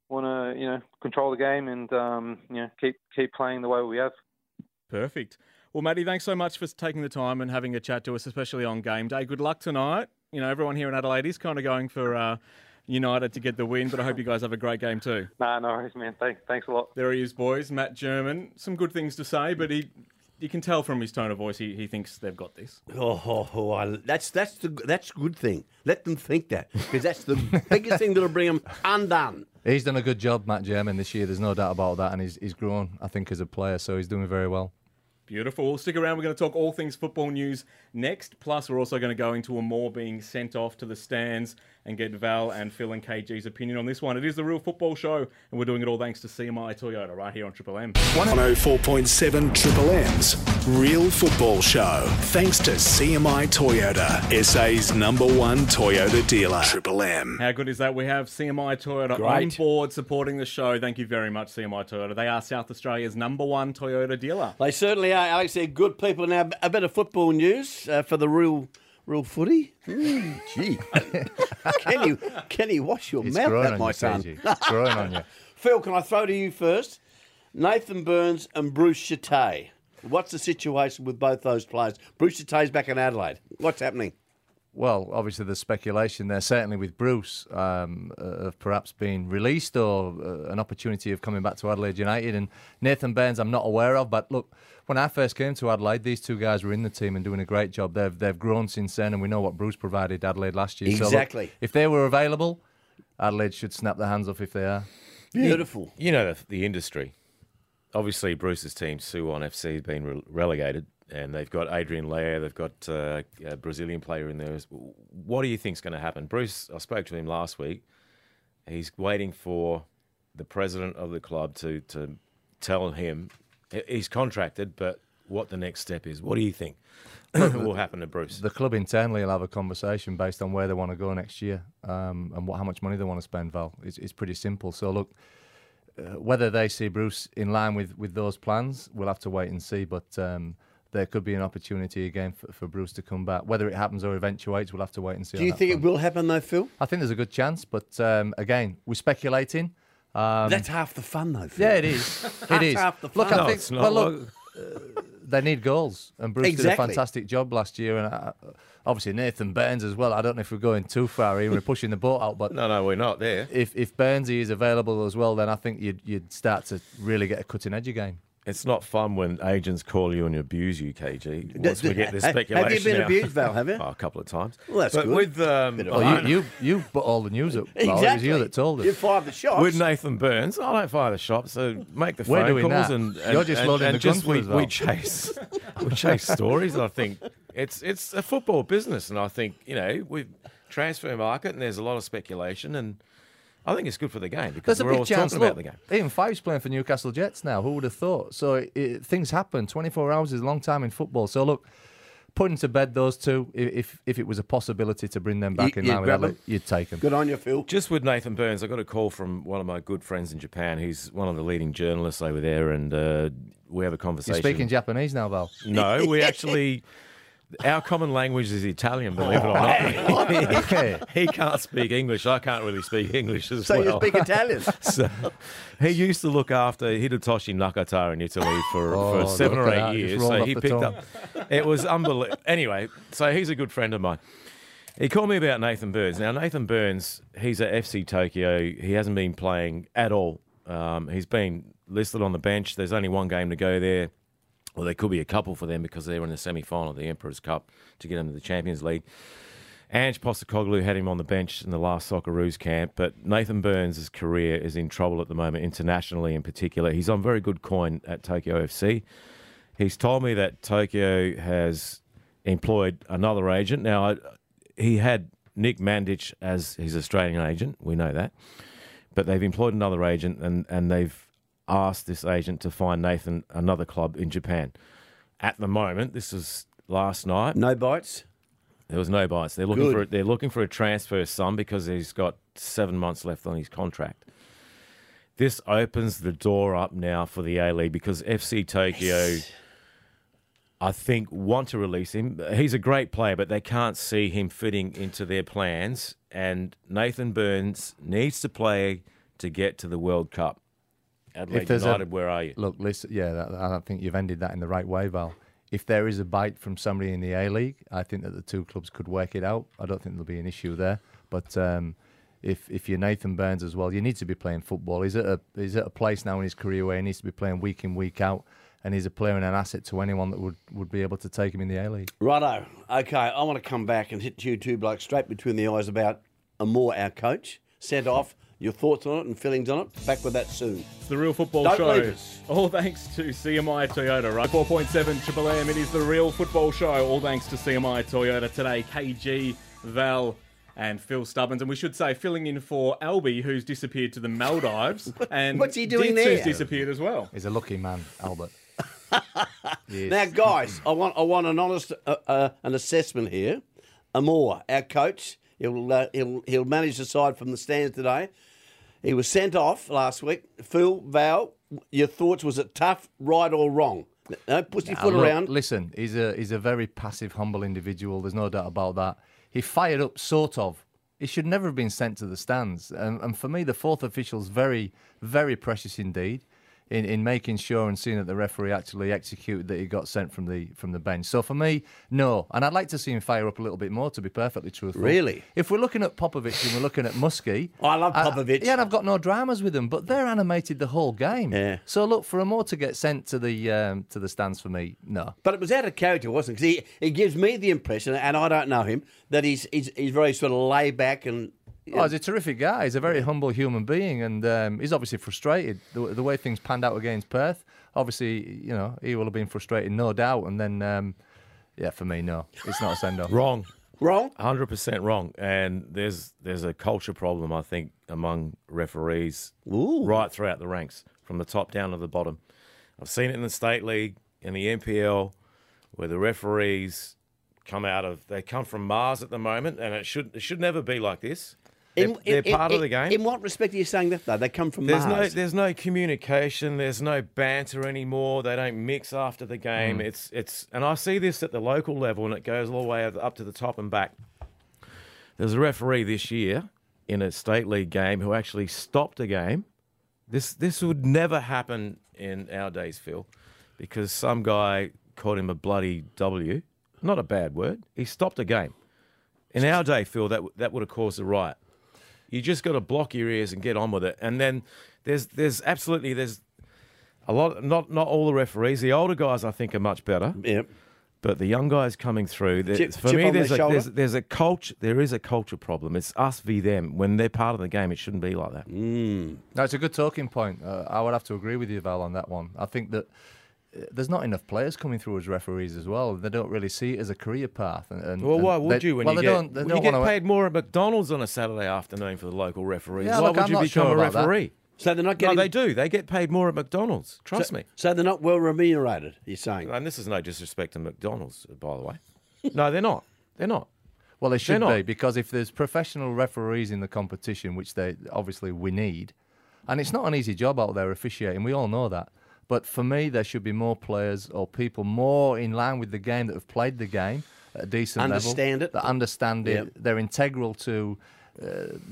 [SPEAKER 10] want to you know control the game and um, you know keep keep playing the way we have.
[SPEAKER 7] Perfect. Well, Matty, thanks so much for taking the time and having a chat to us, especially on game day. Good luck tonight. You know, everyone here in Adelaide is kind of going for uh, United to get the win, but I hope you guys have a great game too.
[SPEAKER 10] Nah, no worries, man. Thanks, thanks a lot.
[SPEAKER 7] There he is, boys. Matt German. Some good things to say, but he you can tell from his tone of voice he, he thinks they've got this.
[SPEAKER 5] Oh, oh, oh I, that's that's the that's a good thing. Let them think that because that's the biggest thing that'll bring them undone.
[SPEAKER 6] He's done a good job, Matt German, this year. There's no doubt about that, and he's he's grown, I think, as a player. So he's doing very well.
[SPEAKER 7] Beautiful. Stick around. We're going to talk all things football news next. Plus, we're also going to go into Amor being sent off to the stands and get Val and Phil and KG's opinion on this one. It is the Real Football Show, and we're doing it all thanks to CMI Toyota right here on Triple M.
[SPEAKER 2] 104.7 Triple M's Real Football Show. Thanks to CMI Toyota, SA's number one Toyota dealer. Triple M.
[SPEAKER 7] How good is that? We have CMI Toyota
[SPEAKER 5] Great.
[SPEAKER 7] on board supporting the show. Thank you very much, CMI Toyota. They are South Australia's number one Toyota dealer.
[SPEAKER 5] They certainly are, Alex. They're good people. Now, a bit of football news uh, for the real. Real footy? Mm, gee. can you can you wash your
[SPEAKER 6] It's
[SPEAKER 5] mouth out, my
[SPEAKER 6] you,
[SPEAKER 5] son?
[SPEAKER 6] It's growing on you.
[SPEAKER 5] Phil, can I throw to you first? Nathan Burns and Bruce Djite. What's the situation with both those players? Bruce Djite's back in Adelaide. What's happening?
[SPEAKER 6] Well, obviously there's speculation there, certainly with Bruce, um, uh, of perhaps being released or uh, an opportunity of coming back to Adelaide United. And Nathan Burns, I'm not aware of. But look, when I first came to Adelaide, these two guys were in the team and doing a great job. They've they've grown since then, and we know what Bruce provided Adelaide last year. So, look,
[SPEAKER 5] Exactly.
[SPEAKER 6] if they were available, Adelaide should snap their hands off if they are.
[SPEAKER 5] Beautiful.
[SPEAKER 8] You know the, the industry. Obviously, Bruce's team, Suwon FC, has been re- relegated, and they've got Adrian Leijer, they've got uh, a Brazilian player in there. What do you think's going to happen? Bruce, I spoke to him last week. He's waiting for the president of the club to to tell him he- he's contracted, but what the next step is. What do you think will happen to Bruce?
[SPEAKER 6] The club internally will have a conversation based on where they want to go next year um, and what how much money they want to spend. Val, it's, it's pretty simple. So look, uh, whether they see Bruce in line with, with those plans, we'll have to wait and see. But um, there could be an opportunity again for, for Bruce to come back. Whether it happens or eventuates, we'll have to wait and see.
[SPEAKER 5] Do you
[SPEAKER 6] that
[SPEAKER 5] think it will happen though, Phil?
[SPEAKER 6] I think there's a good chance, but um, again, we're speculating. Um,
[SPEAKER 5] That's half the fun though. Phil.
[SPEAKER 6] yeah, it is. It is.
[SPEAKER 5] Half the fun.
[SPEAKER 6] Look,
[SPEAKER 5] fun.
[SPEAKER 6] I
[SPEAKER 8] No,
[SPEAKER 6] think.
[SPEAKER 8] it's not.
[SPEAKER 6] Well, look, uh, they need goals, and Bruce did a
[SPEAKER 5] Exactly.
[SPEAKER 6] fantastic job last year, and uh, obviously Nathan Burns as well. I don't know if we're going too far here, we're pushing the boat out, but
[SPEAKER 8] no, no, we're not there.
[SPEAKER 6] if if Burnsy is available as well, then I think you'd you'd start to really get a cutting edge again.
[SPEAKER 8] It's not fun when agents call you and abuse you, KG. Once we get this
[SPEAKER 5] Have you been
[SPEAKER 8] out.
[SPEAKER 5] abused, Val, have you?
[SPEAKER 8] Oh, a couple of times.
[SPEAKER 5] Well, that's
[SPEAKER 8] but
[SPEAKER 5] good.
[SPEAKER 8] with um,
[SPEAKER 5] Bit
[SPEAKER 6] Oh, you, you you put all the news up. Val. It was
[SPEAKER 5] Exactly.
[SPEAKER 6] you that told us.
[SPEAKER 5] You fired the shots.
[SPEAKER 8] with Nathan Burns, I don't fire the shop, so make the
[SPEAKER 6] We're
[SPEAKER 8] phone
[SPEAKER 6] doing
[SPEAKER 8] calls
[SPEAKER 6] that.
[SPEAKER 8] and, and
[SPEAKER 6] You're just
[SPEAKER 8] and,
[SPEAKER 6] loading
[SPEAKER 8] and
[SPEAKER 6] the
[SPEAKER 8] just
[SPEAKER 6] gun for
[SPEAKER 8] we,
[SPEAKER 6] us, Val.
[SPEAKER 8] we chase we chase stories. I think it's it's a football business, and I think you know we transfer market, and there's a lot of speculation, and I think it's good for the game because
[SPEAKER 6] There's a
[SPEAKER 8] we're
[SPEAKER 6] big
[SPEAKER 8] always
[SPEAKER 6] chance.
[SPEAKER 8] talking
[SPEAKER 6] Look,
[SPEAKER 8] about the game.
[SPEAKER 6] Iain Fyfe's playing for Newcastle Jets now. Who would have thought? So it, it, things happen. 24 hours is a long time in football. So look, putting to bed those two, if if it was a possibility to bring them back
[SPEAKER 5] You-
[SPEAKER 6] in
[SPEAKER 5] you'd
[SPEAKER 6] line with
[SPEAKER 5] grab
[SPEAKER 6] you'd take them.
[SPEAKER 5] Good on you, Phil.
[SPEAKER 8] Just with Nathan Burns, I got a call from one of my good friends in Japan. He's one of the leading journalists over there, and uh, we have a
[SPEAKER 6] You're
[SPEAKER 8] conversation.
[SPEAKER 6] speaking Japanese now, Val.
[SPEAKER 8] No, we actually. Our common language is Italian, believe it or not.
[SPEAKER 6] Okay.
[SPEAKER 8] he can't speak English. I can't really speak English as well.
[SPEAKER 5] So
[SPEAKER 8] well.
[SPEAKER 5] you speak Italian.
[SPEAKER 8] So, he used to look after Hidetoshi Nakata in Italy for,
[SPEAKER 6] Oh,
[SPEAKER 8] for seven or eight
[SPEAKER 6] just
[SPEAKER 8] years. So he
[SPEAKER 6] the
[SPEAKER 8] picked
[SPEAKER 6] tongue.
[SPEAKER 8] up. It was unbelievable. Anyway, so he's a good friend of mine. He called me about Nathan Burns. Now, Nathan Burns, he's at FC Tokyo. He hasn't been playing at all. Um, he's been listed on the bench. There's only one game to go there. Well, there could be a couple for them because they're in the semi final of the Emperor's Cup to get into the Champions League. Ange Postecoglou had him on the bench in the last Socceroos camp, but Nathan Burns' career is in trouble at the moment, internationally in particular. He's on very good coin at Tokyo FC. He's told me that Tokyo has employed another agent. Now, he had Nick Mandich as his Australian agent. We know that. But they've employed another agent and, and they've asked this agent to find Nathan another club in Japan. At the moment, this was last night.
[SPEAKER 5] No bites.
[SPEAKER 8] There was no bites. They're looking
[SPEAKER 5] Good.
[SPEAKER 8] for a, they're looking for a transfer sum because he's got seven months left on his contract. This opens the door up now for the A League because FC Tokyo, I think, want to release him. He's a great player, but they can't see him fitting into their plans. And Nathan Burns needs to play to get to the World Cup. Adelaide
[SPEAKER 6] there's a-
[SPEAKER 8] United, where are you?
[SPEAKER 6] Look, listen, yeah, that, I don't think you've ended that in the right way, Val. If there is a bite from somebody in the A League, I think that the two clubs could work it out. I don't think there'll be an issue there. But um, if if you're Nathan Burns as well, you need to be playing football. He's at a he's at a place now in his career where he needs to be playing week in week out, and he's a player and an asset to anyone that would, would be able to take him in the A League.
[SPEAKER 5] Righto. Okay, I want to come back and hit you two blokes straight between the eyes about Amor, our coach. Sent off. Your thoughts on it and feelings on it. Back with that soon.
[SPEAKER 7] It's the Real Football
[SPEAKER 5] Don't
[SPEAKER 7] Show.
[SPEAKER 5] leave us.
[SPEAKER 7] All thanks to CMI Toyota, right? 4.7 Triple M. It is the Real Football Show. All thanks to CMI Toyota today. KG, Val, and Phil Stubbins. And we should say, filling in for Albie, who's disappeared to the Maldives. and
[SPEAKER 5] what's he doing
[SPEAKER 7] Ditz,
[SPEAKER 5] there?
[SPEAKER 7] who's disappeared as well.
[SPEAKER 6] He's a lucky man, Albert. He is.
[SPEAKER 5] Now, guys, I want I want an honest uh, uh, an assessment here. Amor, our coach, he'll uh, he'll he'll manage the side from the stands today. He was sent off last week. Phil, Val, your thoughts? Was it tough, right or wrong? No pussyfoot
[SPEAKER 6] Uh, look,
[SPEAKER 5] around.
[SPEAKER 6] Listen, he's a he's a very passive, humble individual. There's no doubt about that. He fired up, sort of. He should never have been sent to the stands. And, and for me, the fourth official's very, very precious indeed. In, in making sure and seeing that the referee actually executed that he got sent from the from the bench. So for me, no. And I'd like to see him fire up a little bit more, to be perfectly truthful.
[SPEAKER 5] Really?
[SPEAKER 6] If we're looking at Popovich and we're looking at Muskie,
[SPEAKER 5] Oh, I love Popovich.
[SPEAKER 6] yeah, and I've got no dramas with them, but they're animated the whole game.
[SPEAKER 5] Yeah.
[SPEAKER 6] So look for Amor to get sent to the um, to the stands for me. No.
[SPEAKER 5] But it was out of character, wasn't it? 'Cause he, he gives me the impression, and I don't know him, that he's he's, he's very sort of laid back and.
[SPEAKER 6] Oh, he's a terrific guy. He's a very humble human being, and um, he's obviously frustrated the, the way things panned out against Perth. Obviously, you know, he will have been frustrated, no doubt. And then, um, yeah, for me, no, it's not a send off.
[SPEAKER 8] Wrong.
[SPEAKER 5] Wrong?
[SPEAKER 8] 100% wrong. And there's there's a culture problem, I think, among referees
[SPEAKER 5] Ooh.
[SPEAKER 8] right throughout the ranks, from the top down to the bottom. I've seen it in the State League, in the NPL, where the referees come out of, they come from Mars at the moment, and it should, it should never be like this. They're, they're part of the game.
[SPEAKER 5] In what respect are you saying that, though? They come from
[SPEAKER 8] There's no,
[SPEAKER 5] Mars.
[SPEAKER 8] there's no communication. There's no banter anymore. They don't mix after the game. Hmm. It's, it's, and I see this at the local level, and it goes all the way up to the top and back. There's a referee this year in a state league game who actually stopped a game. This, this would never happen in our days, Phil, because some guy called him a bloody W. Not a bad word. He stopped a game. In our day, Phil, that that would have caused a riot. You just got to block your ears and get on with it. And then there's there's absolutely there's a lot not not all the referees. The older guys I think are much better.
[SPEAKER 5] Yep.
[SPEAKER 8] But the young guys coming through, there-
[SPEAKER 5] Chip-
[SPEAKER 8] for
[SPEAKER 5] chip
[SPEAKER 8] me,
[SPEAKER 5] on their
[SPEAKER 8] there's a, there's, there's a culture. There is a culture problem. It's us v them. When they're part of the game, it shouldn't be like that.
[SPEAKER 5] Mm.
[SPEAKER 6] No, it's a good talking point. Uh, I would have to agree with you, Val, on that one. I think that there's not enough players coming through as referees as well. They don't really see it as a career path. And, and
[SPEAKER 8] Well, why would
[SPEAKER 6] they-
[SPEAKER 8] you when
[SPEAKER 6] well,
[SPEAKER 8] you
[SPEAKER 6] they
[SPEAKER 8] get,
[SPEAKER 6] don't, they
[SPEAKER 8] when
[SPEAKER 6] don't
[SPEAKER 8] you get
[SPEAKER 6] wanna-
[SPEAKER 8] paid more at McDonald's on a Saturday afternoon for the local referees?
[SPEAKER 6] Yeah,
[SPEAKER 8] why
[SPEAKER 6] look,
[SPEAKER 8] would
[SPEAKER 6] I'm
[SPEAKER 8] you become
[SPEAKER 6] sure
[SPEAKER 8] a referee?
[SPEAKER 5] So they're not
[SPEAKER 8] No,
[SPEAKER 5] getting.
[SPEAKER 8] they do. They get paid more at McDonald's. Trust
[SPEAKER 5] so,
[SPEAKER 8] me.
[SPEAKER 5] So they're not well remunerated. You're saying?
[SPEAKER 8] And this is no disrespect to McDonald's, by the way. No, they're not. They're not.
[SPEAKER 6] Well, they should
[SPEAKER 8] not.
[SPEAKER 6] be because if there's professional referees in the competition, which they obviously we need, and it's not an easy job out there officiating. We all know that. But for me, there should be more players or people more in line with the game that have played the game at a decent
[SPEAKER 5] Understand
[SPEAKER 6] level,
[SPEAKER 5] it.
[SPEAKER 6] that understand it.
[SPEAKER 5] Yep.
[SPEAKER 6] They're integral to uh,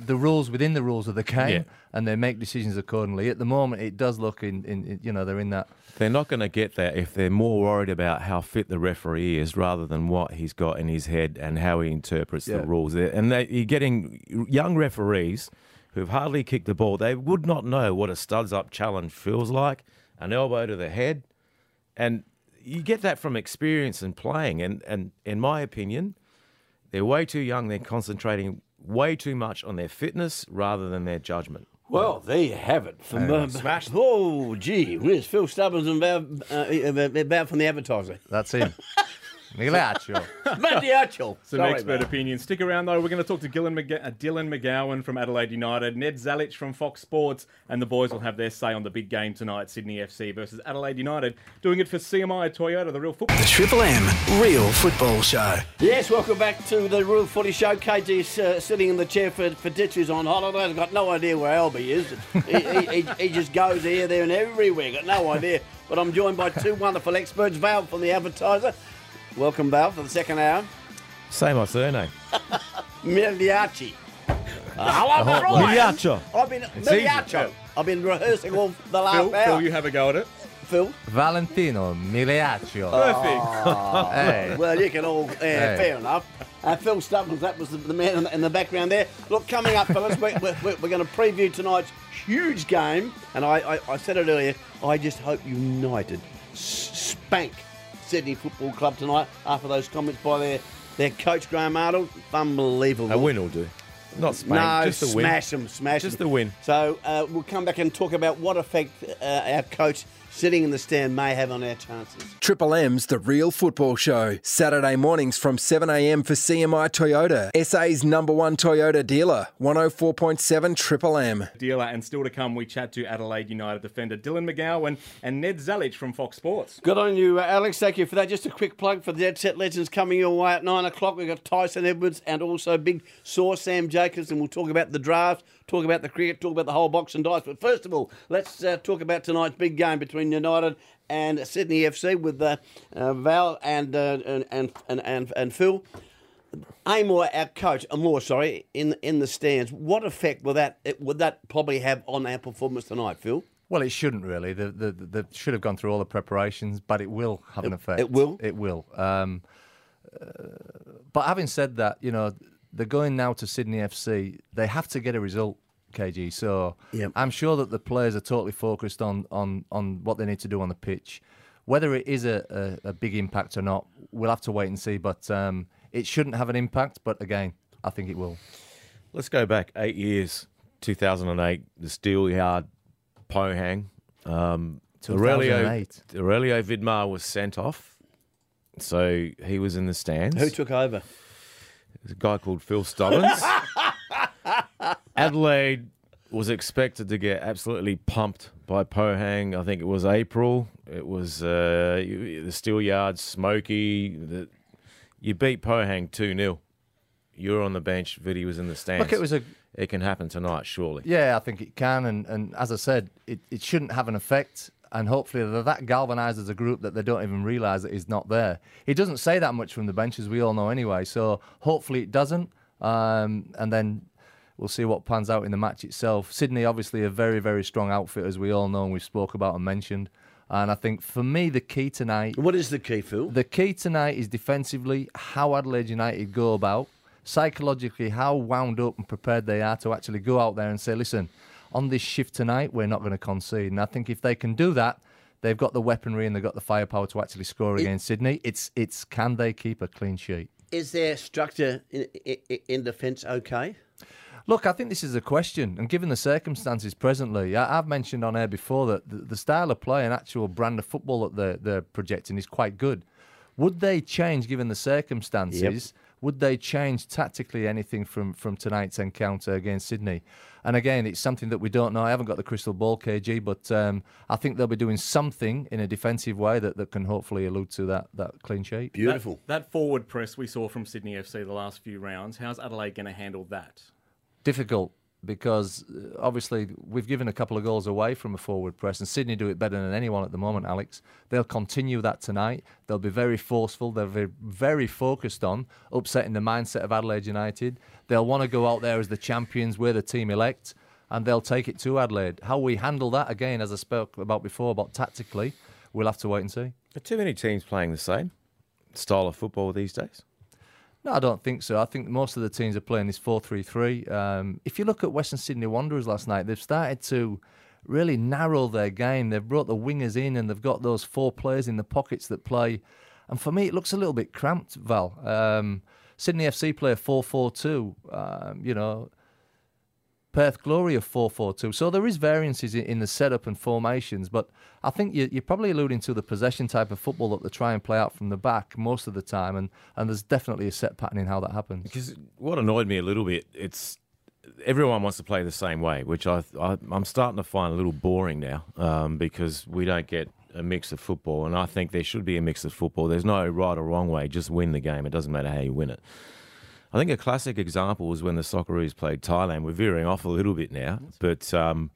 [SPEAKER 6] the rules within the rules of the game,
[SPEAKER 8] Yeah.
[SPEAKER 6] and they make decisions accordingly. At the moment, it does look in, in, in you know they're in that.
[SPEAKER 8] They're not going to get that if they're more worried about how fit the referee is rather than what he's got in his head and how he interprets
[SPEAKER 6] Yeah.
[SPEAKER 8] the rules. They're- And they, you're getting young referees who've hardly kicked the ball. They would not know what a studs up challenge feels like, an elbow to the head. And you get that from experience and playing. And, and in my opinion, they're way too young. They're concentrating way too much on their fitness rather than their judgment.
[SPEAKER 5] Well, there you have it. From, um, Oh, gee, where's Phil Stubbins and Val, uh, uh, Val from the advertiser?
[SPEAKER 6] That's him. Migliaccio.
[SPEAKER 5] Mandiaccio.
[SPEAKER 7] Some
[SPEAKER 5] Sorry,
[SPEAKER 7] expert
[SPEAKER 5] Val.
[SPEAKER 7] opinions. Stick around though. We're going to talk to Dylan, McG- uh, Dylan McGowan from Adelaide United, Ned Zelic from Fox Sports, and the boys will have their say on the big game tonight: Sydney FC versus Adelaide United. Doing it for CMI Toyota, the real football.
[SPEAKER 2] The Triple M Real Football Show.
[SPEAKER 5] Yes, welcome back to the Real Footy Show. KG is uh, sitting in the chair for, for Ditch, who's on holiday. I've got no idea where Albie is. he, he, he, he just goes here, there, and everywhere. Got no idea. But I'm joined by two wonderful experts. Val from the advertiser. Welcome, Val, for the second hour.
[SPEAKER 8] Say my surname.
[SPEAKER 5] Miliachi. Uh, hello, Brian.
[SPEAKER 8] Miliaccio.
[SPEAKER 5] I've been
[SPEAKER 8] It's easy.
[SPEAKER 5] I've been rehearsing all the last
[SPEAKER 7] Phil,
[SPEAKER 5] hour.
[SPEAKER 7] Phil, you have a go at it.
[SPEAKER 5] Phil.
[SPEAKER 6] Valentino Migliaccio.
[SPEAKER 7] Perfect.
[SPEAKER 6] Hey.
[SPEAKER 5] Well, you can all, uh, fair enough. Uh, Phil Stubbins, that was the, the man in the, in the background there. Look, coming up, fellas, we're, we're, we're going to preview tonight's huge game. And I, I, I said it earlier, I just hope United spank Sydney Football Club tonight after those comments by their, their coach, Graham Arnold. Unbelievable.
[SPEAKER 8] A win will do. Not spank,
[SPEAKER 5] No,
[SPEAKER 8] just a win.
[SPEAKER 5] smash them, smash
[SPEAKER 8] Just
[SPEAKER 5] them.
[SPEAKER 8] a win.
[SPEAKER 5] So uh, we'll come back and talk about what effect uh, our coach sitting in the stand may have on our chances.
[SPEAKER 1] Triple M's The Real Football Show. Saturday mornings from 7am for CMI Toyota. SA's number one Toyota dealer. 104.7 Triple M.
[SPEAKER 7] Dealer, and still to come, we chat to Adelaide United defender Dylan McGowan and Ned Zelic from Fox Sports.
[SPEAKER 5] Good on you, uh, Alex. Thank you for that. Just a quick plug for the Dead Set Legends coming your way at nine o'clock. We've got Tyson Edwards and also big source Sam Jacobs, and we'll talk about the draft, talk about the cricket, talk about the whole box and dice. But first of all, let's uh, talk about tonight's big game between United and Sydney FC with uh, uh, Val and, uh, and, and and and Phil. Amor, our coach, Amor, sorry, in in the stands. What effect will that would that probably have on our performance tonight, Phil?
[SPEAKER 6] Well, it shouldn't really. They, they, they should have gone through all the preparations, but it will have an effect.
[SPEAKER 5] it will?
[SPEAKER 6] It will. Um, uh, but having said that, you know, they're going now to Sydney FC. They have to get a result, KG. So
[SPEAKER 5] Yep.
[SPEAKER 6] I'm sure that the players are totally focused on, on, on what they need to do on the pitch. Whether it is a, a, a big impact or not, we'll have to wait and see. But um, it shouldn't have an impact. But again, I think it will.
[SPEAKER 8] Let's go back eight years, 2008, the Steelyard Pohang. Um, Aurelio,
[SPEAKER 6] 2008.
[SPEAKER 8] Aurelio Vidmar was sent off, so he was in the stands.
[SPEAKER 5] Who took over?
[SPEAKER 8] There's a guy called Phil Stubbins. Adelaide was expected to get absolutely pumped by Pohang. I think it was April. It was uh, the Steelyard, Smoky. The, you beat Pohang 2 0. You were on the bench. Vidi was in the stands.
[SPEAKER 6] Look, it was a
[SPEAKER 8] It can happen tonight, surely.
[SPEAKER 6] Yeah, I think it can, and, and as I said, it, it shouldn't have an effect. And hopefully, that galvanises a group that they don't even realise that he's not there. He doesn't say that much from the bench, as we all know anyway. So hopefully, it doesn't. Um, and then we'll see what pans out in the match itself. Sydney, obviously, a very, very strong outfit, as we all know, and we've spoke about and mentioned. And I think for me, the key tonight.
[SPEAKER 5] What is the key, Phil?
[SPEAKER 6] The key tonight is defensively how Adelaide United go about, psychologically how wound up and prepared they are to actually go out there and say, listen, on this shift tonight, we're not going to concede. And I think if they can do that, they've got the weaponry and they've got the firepower to actually score against Sydney. It's it's can they keep a clean sheet?
[SPEAKER 5] Is their structure in, in, in defence okay?
[SPEAKER 6] Look, I think this is a question, and given the circumstances presently, I, I've mentioned on air before that the, the style of play and actual brand of football that they're, they're projecting is quite good. Would they change given the circumstances? Would they change tactically anything from, from tonight's encounter against Sydney? And again, it's something that we don't know. I haven't got the crystal ball, KG, but um, I think they'll be doing something in a defensive way that, that can hopefully allude to that, that clean sheet.
[SPEAKER 5] Beautiful.
[SPEAKER 7] That, that forward press we saw from Sydney FC the last few rounds, how's Adelaide going to handle that?
[SPEAKER 6] Difficult because uh, obviously we've given a couple of goals away from a forward press, and Sydney do it better than anyone at the moment, Alex. They'll continue that tonight. They'll be very forceful. They're very, very focused on upsetting the mindset of Adelaide United. They'll want to go out there as the champions, we're the team elect, and they'll take it to Adelaide. How we handle that, again, as I spoke about before, about tactically, we'll have to wait and see.
[SPEAKER 8] Are too many teams playing the same style of football these days?
[SPEAKER 6] No, I don't think so. I think most of the teams are playing this 4 3 3. Um, if you look at Western Sydney Wanderers last night, they've started to really narrow their game. They've brought the wingers in and they've got those four players in the pockets that play. And for me, it looks a little bit cramped, Val. Um, Sydney FC play a 4 4 2. Um, you know, Perth Glory of 4 4 2. So there is variances in, the setup and formations, but I think you, you're probably alluding to the possession type of football that they try and play out from the back most of the time, and, and there's definitely a set pattern in how that happens.
[SPEAKER 8] Because what annoyed me a little bit, it's everyone wants to play the same way, which I, I I'm starting to find a little boring now um, because we don't get a mix of football, and I think there should be a mix of football. There's no right or wrong way; just win the game. It doesn't matter how you win it. I think a classic example was when the Socceroos played Thailand. We're veering off a little bit now, but um,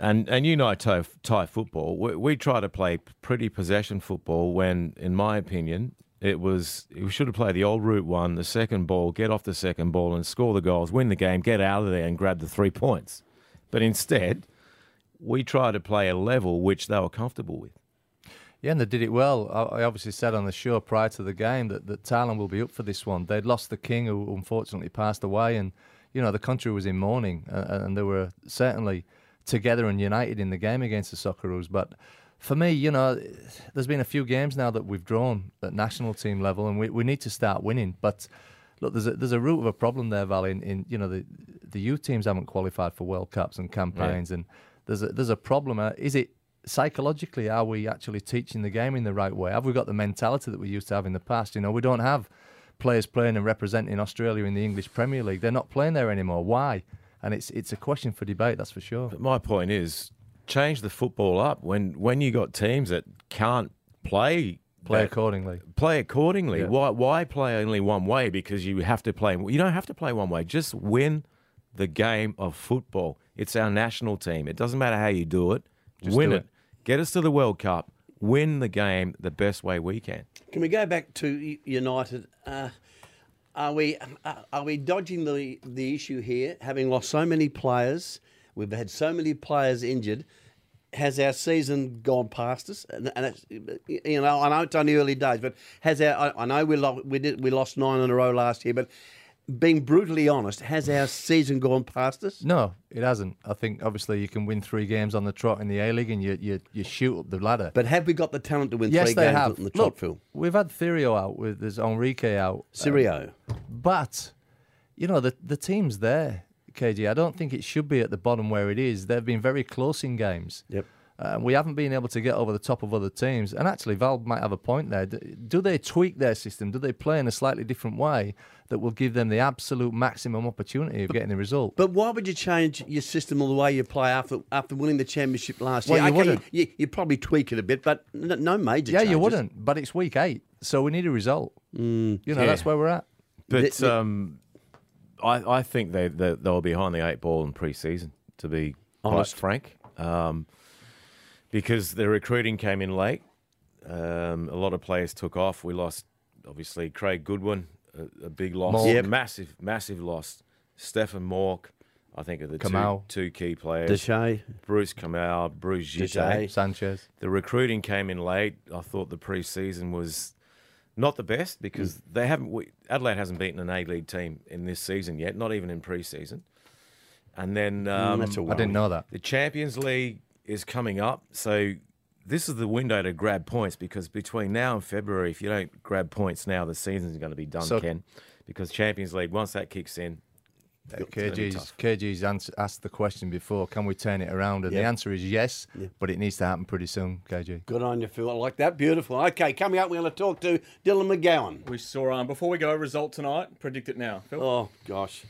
[SPEAKER 8] and and you know Thai, Thai football. We, we try to play pretty possession football when, in my opinion, it was we should have played the old route one, the second ball, get off the second ball and score the goals, win the game, get out of there and grab the three points. But instead, we try to play a level which they were comfortable with.
[SPEAKER 6] Yeah, and they did it well. I, I obviously said on the show prior to the game that, that Thailand will be up for this one. They'd lost the king, who unfortunately passed away, and you know the country was in mourning, uh, and they were certainly together and united in the game against the Socceroos. But for me, you know, there's been a few games now that we've drawn at national team level, and we, we need to start winning. But look, there's a, there's a root of a problem there, Val. In, in you know the the youth teams haven't qualified for World Cups and campaigns, and there's a, there's a problem. Uh, is it psychologically are we actually teaching the game in the right way? Have we got the mentality that we used to have in the past? You know, we don't have players playing and representing Australia in the English Premier League. They're not playing there anymore. Why? And it's it's a question for debate, that's for sure.
[SPEAKER 8] But my point is, change the football up when when you got teams that can't play
[SPEAKER 6] Play
[SPEAKER 8] that-
[SPEAKER 6] accordingly.
[SPEAKER 8] play accordingly.
[SPEAKER 6] Yeah.
[SPEAKER 8] Why why play only one way? Because you have to play. You don't have to play one way. Just win the game of football. It's our national team. It doesn't matter how you do it.
[SPEAKER 6] Just
[SPEAKER 8] win
[SPEAKER 6] do
[SPEAKER 8] it.
[SPEAKER 6] it.
[SPEAKER 8] Get us to the World Cup. Win the game the best way we can.
[SPEAKER 5] Can we go back to United? Uh, are we uh, are we dodging the the issue here, having lost so many players? We've had so many players injured. Has our season gone past us? And, and you know, I know it's only early days, but has our? I, I know we lo- we did we lost nine in a row last year, but being brutally honest, has our season gone past us?
[SPEAKER 6] No, it hasn't. I think obviously you can win three games on the trot in the A League and you, you you shoot up the ladder.
[SPEAKER 5] But have we got the talent to win
[SPEAKER 6] yes,
[SPEAKER 5] three
[SPEAKER 6] they
[SPEAKER 5] games
[SPEAKER 6] have.
[SPEAKER 5] on the trot,
[SPEAKER 6] Look,
[SPEAKER 5] Phil?
[SPEAKER 6] we've had Thirio out with there's Enrique out,
[SPEAKER 5] uh, Cirio.
[SPEAKER 6] but you know the the team's there. KG, I don't think it should be at the bottom where it is. They've been very close in games.
[SPEAKER 5] Yep.
[SPEAKER 6] Uh, we haven't been able to get over the top of other teams. And actually, Val might have a point there. Do they tweak their system? Do they play in a slightly different way that will give them the absolute maximum opportunity of getting the result?
[SPEAKER 5] But why would you change your system or the way you play after after winning the championship last
[SPEAKER 6] Well,
[SPEAKER 5] year?
[SPEAKER 6] you
[SPEAKER 5] Okay,
[SPEAKER 6] wouldn't.
[SPEAKER 5] You, you probably tweak it a bit, but no major.
[SPEAKER 6] yeah, you wouldn't. But it's week eight, so we need a result. you know,
[SPEAKER 8] yeah.
[SPEAKER 6] that's where we're at.
[SPEAKER 8] But
[SPEAKER 5] The- the-
[SPEAKER 8] um, I, I think they, they they were behind the eight ball in pre-season. To be
[SPEAKER 5] Honest.
[SPEAKER 8] quite frank, um, because the recruiting came in late. Um, a lot of players took off. We lost, obviously, Craig Goodwin, a, a big loss,
[SPEAKER 6] Mauk.
[SPEAKER 5] Yep.
[SPEAKER 8] massive, massive loss. Stefan Mauk, I think, are the two, two key players.
[SPEAKER 5] Djite.
[SPEAKER 8] Bruce Kamau, Bruce Djite.
[SPEAKER 6] Sanchez.
[SPEAKER 8] The recruiting came in late. I thought the pre-season was not the best because
[SPEAKER 5] Mm.
[SPEAKER 8] they haven't. We, Adelaide hasn't beaten an A League team in this season yet, not even in pre-season. And then um,
[SPEAKER 5] Mm, that's a
[SPEAKER 6] I didn't know that.
[SPEAKER 8] the Champions League is coming up, so this is the window to grab points because between now and February, if you don't grab points now, the season's going to be done,
[SPEAKER 6] So-
[SPEAKER 8] Ken. Because Champions League, once that kicks in, it's gonna
[SPEAKER 6] KG's. KG's ans- asked the question before can we turn it around? And
[SPEAKER 5] Yep.
[SPEAKER 6] the answer is yes, but it needs to happen pretty soon, KG.
[SPEAKER 5] Good on you, Phil. I like that. Beautiful. Okay, coming up, we're going to talk to Dylan McGowan.
[SPEAKER 7] We saw um, before we go result tonight. Predict it now, Phil.
[SPEAKER 5] Oh gosh.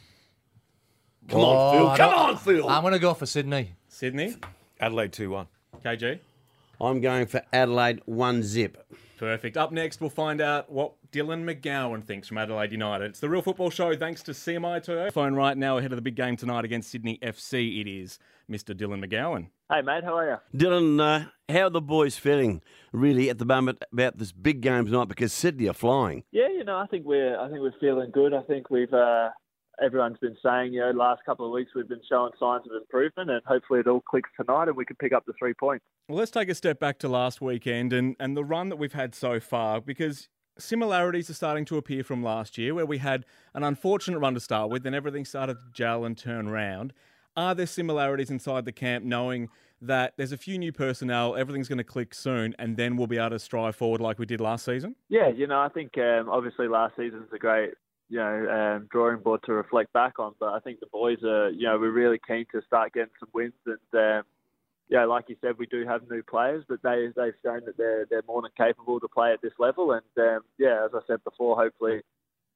[SPEAKER 5] Come
[SPEAKER 6] Oh,
[SPEAKER 5] on, Phil.
[SPEAKER 6] I
[SPEAKER 5] Come on, Phil.
[SPEAKER 6] I'm going to go for Sydney.
[SPEAKER 7] Sydney,
[SPEAKER 8] Adelaide two one.
[SPEAKER 7] KG.
[SPEAKER 5] I'm going for Adelaide one zip.
[SPEAKER 7] Perfect. Up next, we'll find out what Dylan McGowan thinks from Adelaide United. It's the Real Football Show thanks to CMI Toyota. Phone right now ahead of the big game tonight against Sydney FC. It is Mr. Dylan McGowan.
[SPEAKER 9] Hey, mate, how are you?
[SPEAKER 5] Dylan, uh, how are the boys feeling really at the moment about this big game tonight? Because Sydney are flying.
[SPEAKER 9] Yeah, you know, I think we're I think we're feeling good. I think we've uh, everyone's been saying, you know, last couple of weeks we've been showing signs of improvement, and hopefully it all clicks tonight, and we can pick up the three points.
[SPEAKER 7] Well, let's take a step back to last weekend and, and the run that we've had so far because similarities are starting to appear from last year where we had an unfortunate run to start with, then everything started to gel and turn round. Are there similarities inside the camp knowing that there's a few new personnel, everything's going to click soon, and then we'll be able to strive forward like we did last season?
[SPEAKER 9] Yeah, you know, I think um, obviously last season's a great, you know, um, drawing board to reflect back on. But I think the boys are, you know, we're really keen to start getting some wins. And um, yeah, like you said, we do have new players, but they they've shown that they're they're more than capable to play at this level. And um, yeah, as I said before, hopefully.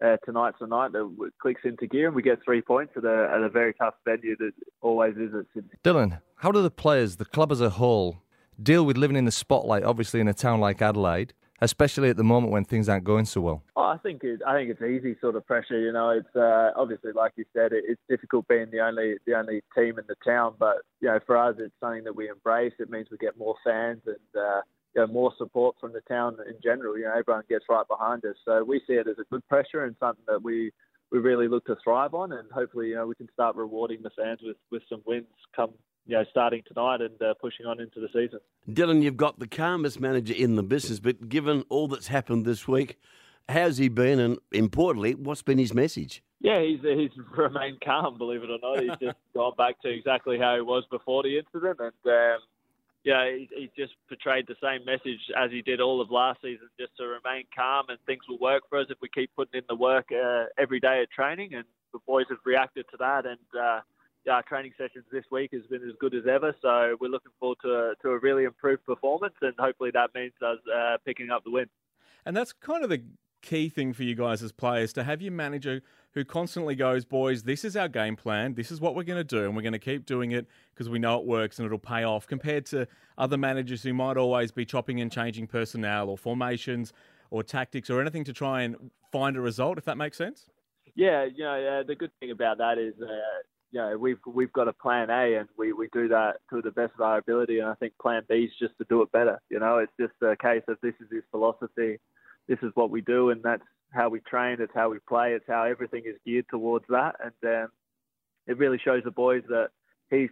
[SPEAKER 9] Uh, tonight's the night that clicks into gear and we get three points at a, at a very tough venue that always is at Sydney.
[SPEAKER 6] Dylan, how do the players, the club as a whole, deal with living in the spotlight, obviously in a town like Adelaide, especially at the moment when things aren't going so well?
[SPEAKER 9] Oh, I think it, I think it's easy sort of pressure. You know, it's uh, obviously like you said, it, it's difficult being the only the only team in the town. But you know, for us, it's something that we embrace. It means we get more fans and uh, you know, more support from the town in general. You know, everyone gets right behind us, so we see it as a good pressure and something that we we really look to thrive on. And hopefully, you know, we can start rewarding the fans with with some wins come you know starting tonight and uh, pushing on into the season.
[SPEAKER 5] Dylan, you've got the calmest manager in the business, but given all that's happened this week, how's he been? And importantly, what's been his message?
[SPEAKER 9] Yeah, he's he's remained calm, believe it or not. He's just gone back to exactly how he was before the incident, and um, yeah, he, he just portrayed the same message as he did all of last season, just to remain calm and things will work for us if we keep putting in the work uh, every day at training, and the boys have reacted to that, and uh, our training sessions this week has been as good as ever, so we're looking forward to a, to a really improved performance, and hopefully that means us uh, picking up the win.
[SPEAKER 7] And that's kind of the key thing for you guys as players to have your manager who constantly goes, Boys, this is our game plan. This is what we're going to do. And we're going to keep doing it because we know it works and it'll pay off compared to other managers who might always be chopping and changing personnel or formations or tactics or anything to try and find a result, if that makes sense.
[SPEAKER 9] Yeah, you know, uh, the good thing about that is, uh, you know, we've we've got a plan A, and we, we do that to the best of our ability. And I think plan B is just to do it better. You know, it's just a case of this is his philosophy, this is what we do, and that's how we train, it's how we play, it's how everything is geared towards that. And um, it really shows the boys that he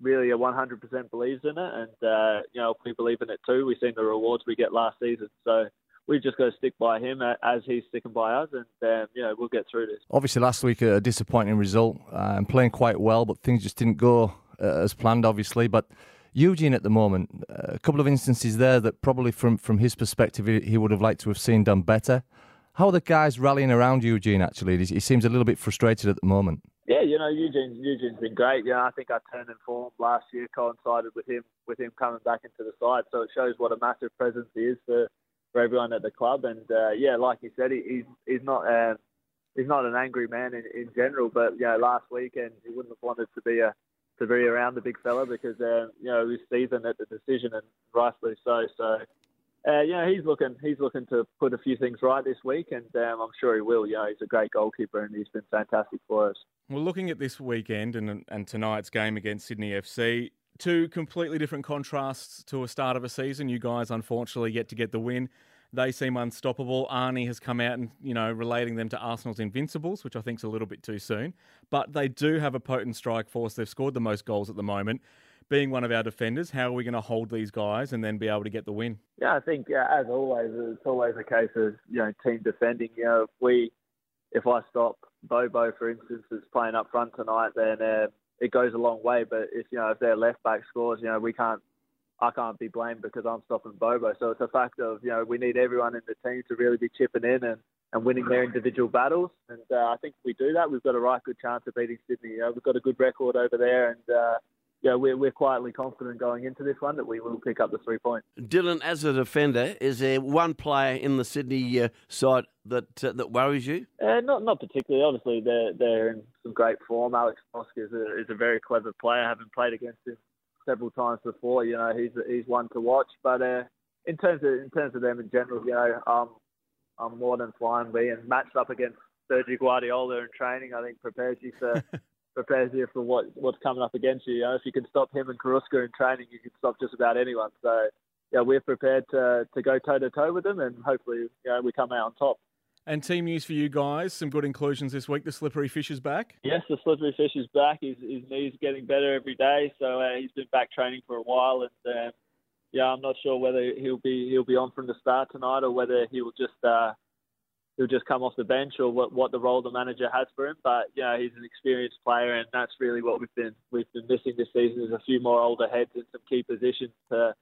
[SPEAKER 9] really a 100% believes in it, and uh, you know we believe in it too, we've seen the rewards we get last season. So we've just got to stick by him as he's sticking by us, and um, you know we'll get through this.
[SPEAKER 6] Obviously, last week a disappointing result uh, and playing quite well, but things just didn't go uh, as planned, obviously. But Eugene at the moment, a couple of instances there that probably from from his perspective he would have liked to have seen done better. How are the guys rallying around Eugene? Actually, he seems a little bit frustrated at the moment.
[SPEAKER 9] Yeah, you know Eugene. Eugene's been great. Yeah, I think our turn in form last year coincided with him with him coming back into the side, so it shows what a massive presence he is for for everyone at the club. And uh, yeah, like you said, he, he's he's not um, he's not an angry man in, in general, but know last weekend he wouldn't have wanted to be a to be around the big fella because uh, you know he was seasoned at the decision and rightfully so. So uh, you know, he's looking he's looking to put a few things right this week, and um, I'm sure he will. You know, he's a great goalkeeper, and he's been fantastic for us.
[SPEAKER 7] Well, looking at this weekend and and tonight's game against Sydney FC, two completely different contrasts to a start of a season. You guys, unfortunately, yet to get the win. They seem unstoppable. Arnie has come out and you know relating them to Arsenal's invincibles, which I think is a little bit too soon. But they do have a potent strike force. They've scored the most goals at the moment being one of our defenders, how are we going to hold these guys and then be able to get the win?
[SPEAKER 9] Yeah, I think as always, it's always a case of you know team defending. You know, if we, if I stop Bobo, for instance, is playing up front tonight, then uh, it goes a long way. But if you know if their left back scores, you know we can't. I can't be blamed because I'm stopping Bobo. So it's a fact of, you know, we need everyone in the team to really be chipping in and, and winning their individual battles. And uh, I think if we do that, we've got a right good chance of beating Sydney. You know, we've got a good record over there, and uh, yeah, we're, we're quietly confident going into this one that we will pick up the three points.
[SPEAKER 5] Dylan, as a defender, is there one player in the Sydney uh, side that uh, that worries you?
[SPEAKER 9] Uh, not not particularly. Obviously, they're they're in some great form. Alex Brosque is a, is a very clever player. Having played against him several times before, you know he's he's one to watch. But uh, in terms of in terms of them in general, you know, um, I'm more than fine being matched up against Sergio Guardiola in training. I think prepares you for prepares you for what what's coming up against you. You know, if you can stop him and Carrusca in training, you can stop just about anyone. So yeah, we're prepared to to go toe to toe with them, and hopefully, you know, we come out on top.
[SPEAKER 7] And team news for you guys, some good inclusions this week. The slippery fish is back.
[SPEAKER 9] Yes, the slippery fish is back. His, his knee's getting better every day, so uh, he's been back training for a while, and uh, yeah, I'm not sure whether he'll be he'll be on from the start tonight or whether he will just uh, he'll just come off the bench or what, what the role the manager has for him. But know, he's an experienced player, and that's really what we've been we've been missing this season is a few more older heads in some key positions to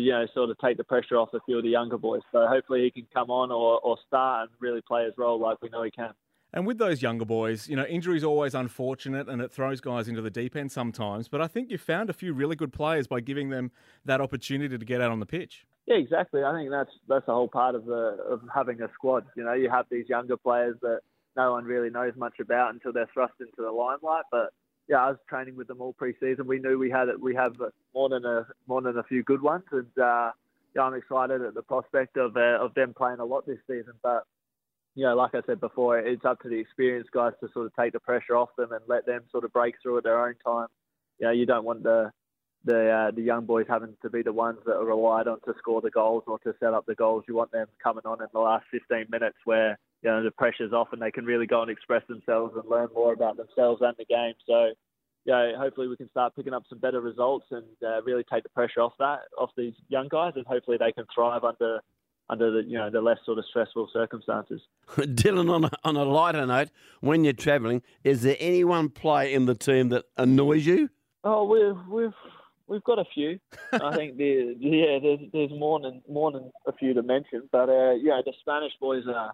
[SPEAKER 9] you know sort of take the pressure off a few of the younger boys. So hopefully he can come on or, or start and really play his role like we know he can.
[SPEAKER 7] And with those younger boys, you know, injury is always unfortunate and it throws guys into the deep end sometimes. But I think you found a few really good players by giving them that opportunity to get out on the pitch.
[SPEAKER 9] Yeah, exactly. I think that's that's the whole part of the of having a squad. You know, you have these younger players that no one really knows much about until they're thrust into the limelight. But yeah, I was training with them all pre-season. We knew we had we have more than a more than a few good ones, and uh, yeah, I'm excited at the prospect of uh, of them playing a lot this season. But you know, like I said before, it's up to the experienced guys to sort of take the pressure off them and let them sort of break through at their own time. You know, you don't want the the uh, the young boys having to be the ones that are relied on to score the goals or to set up the goals. You want them coming on in the last 15 minutes where you know the pressure's off and they can really go and express themselves and learn more about themselves and the game. So, yeah, hopefully we can start picking up some better results and uh, really take the pressure off that off these young guys, and hopefully they can thrive under under the you know the less sort of stressful circumstances.
[SPEAKER 5] Dylan, on a, on a lighter note, when you're travelling, is there any one player in the team that annoys you?
[SPEAKER 9] Oh, we've we've We've got a few. I think there, yeah, there's there's more than more than a few to mention, but uh, yeah, the Spanish boys are.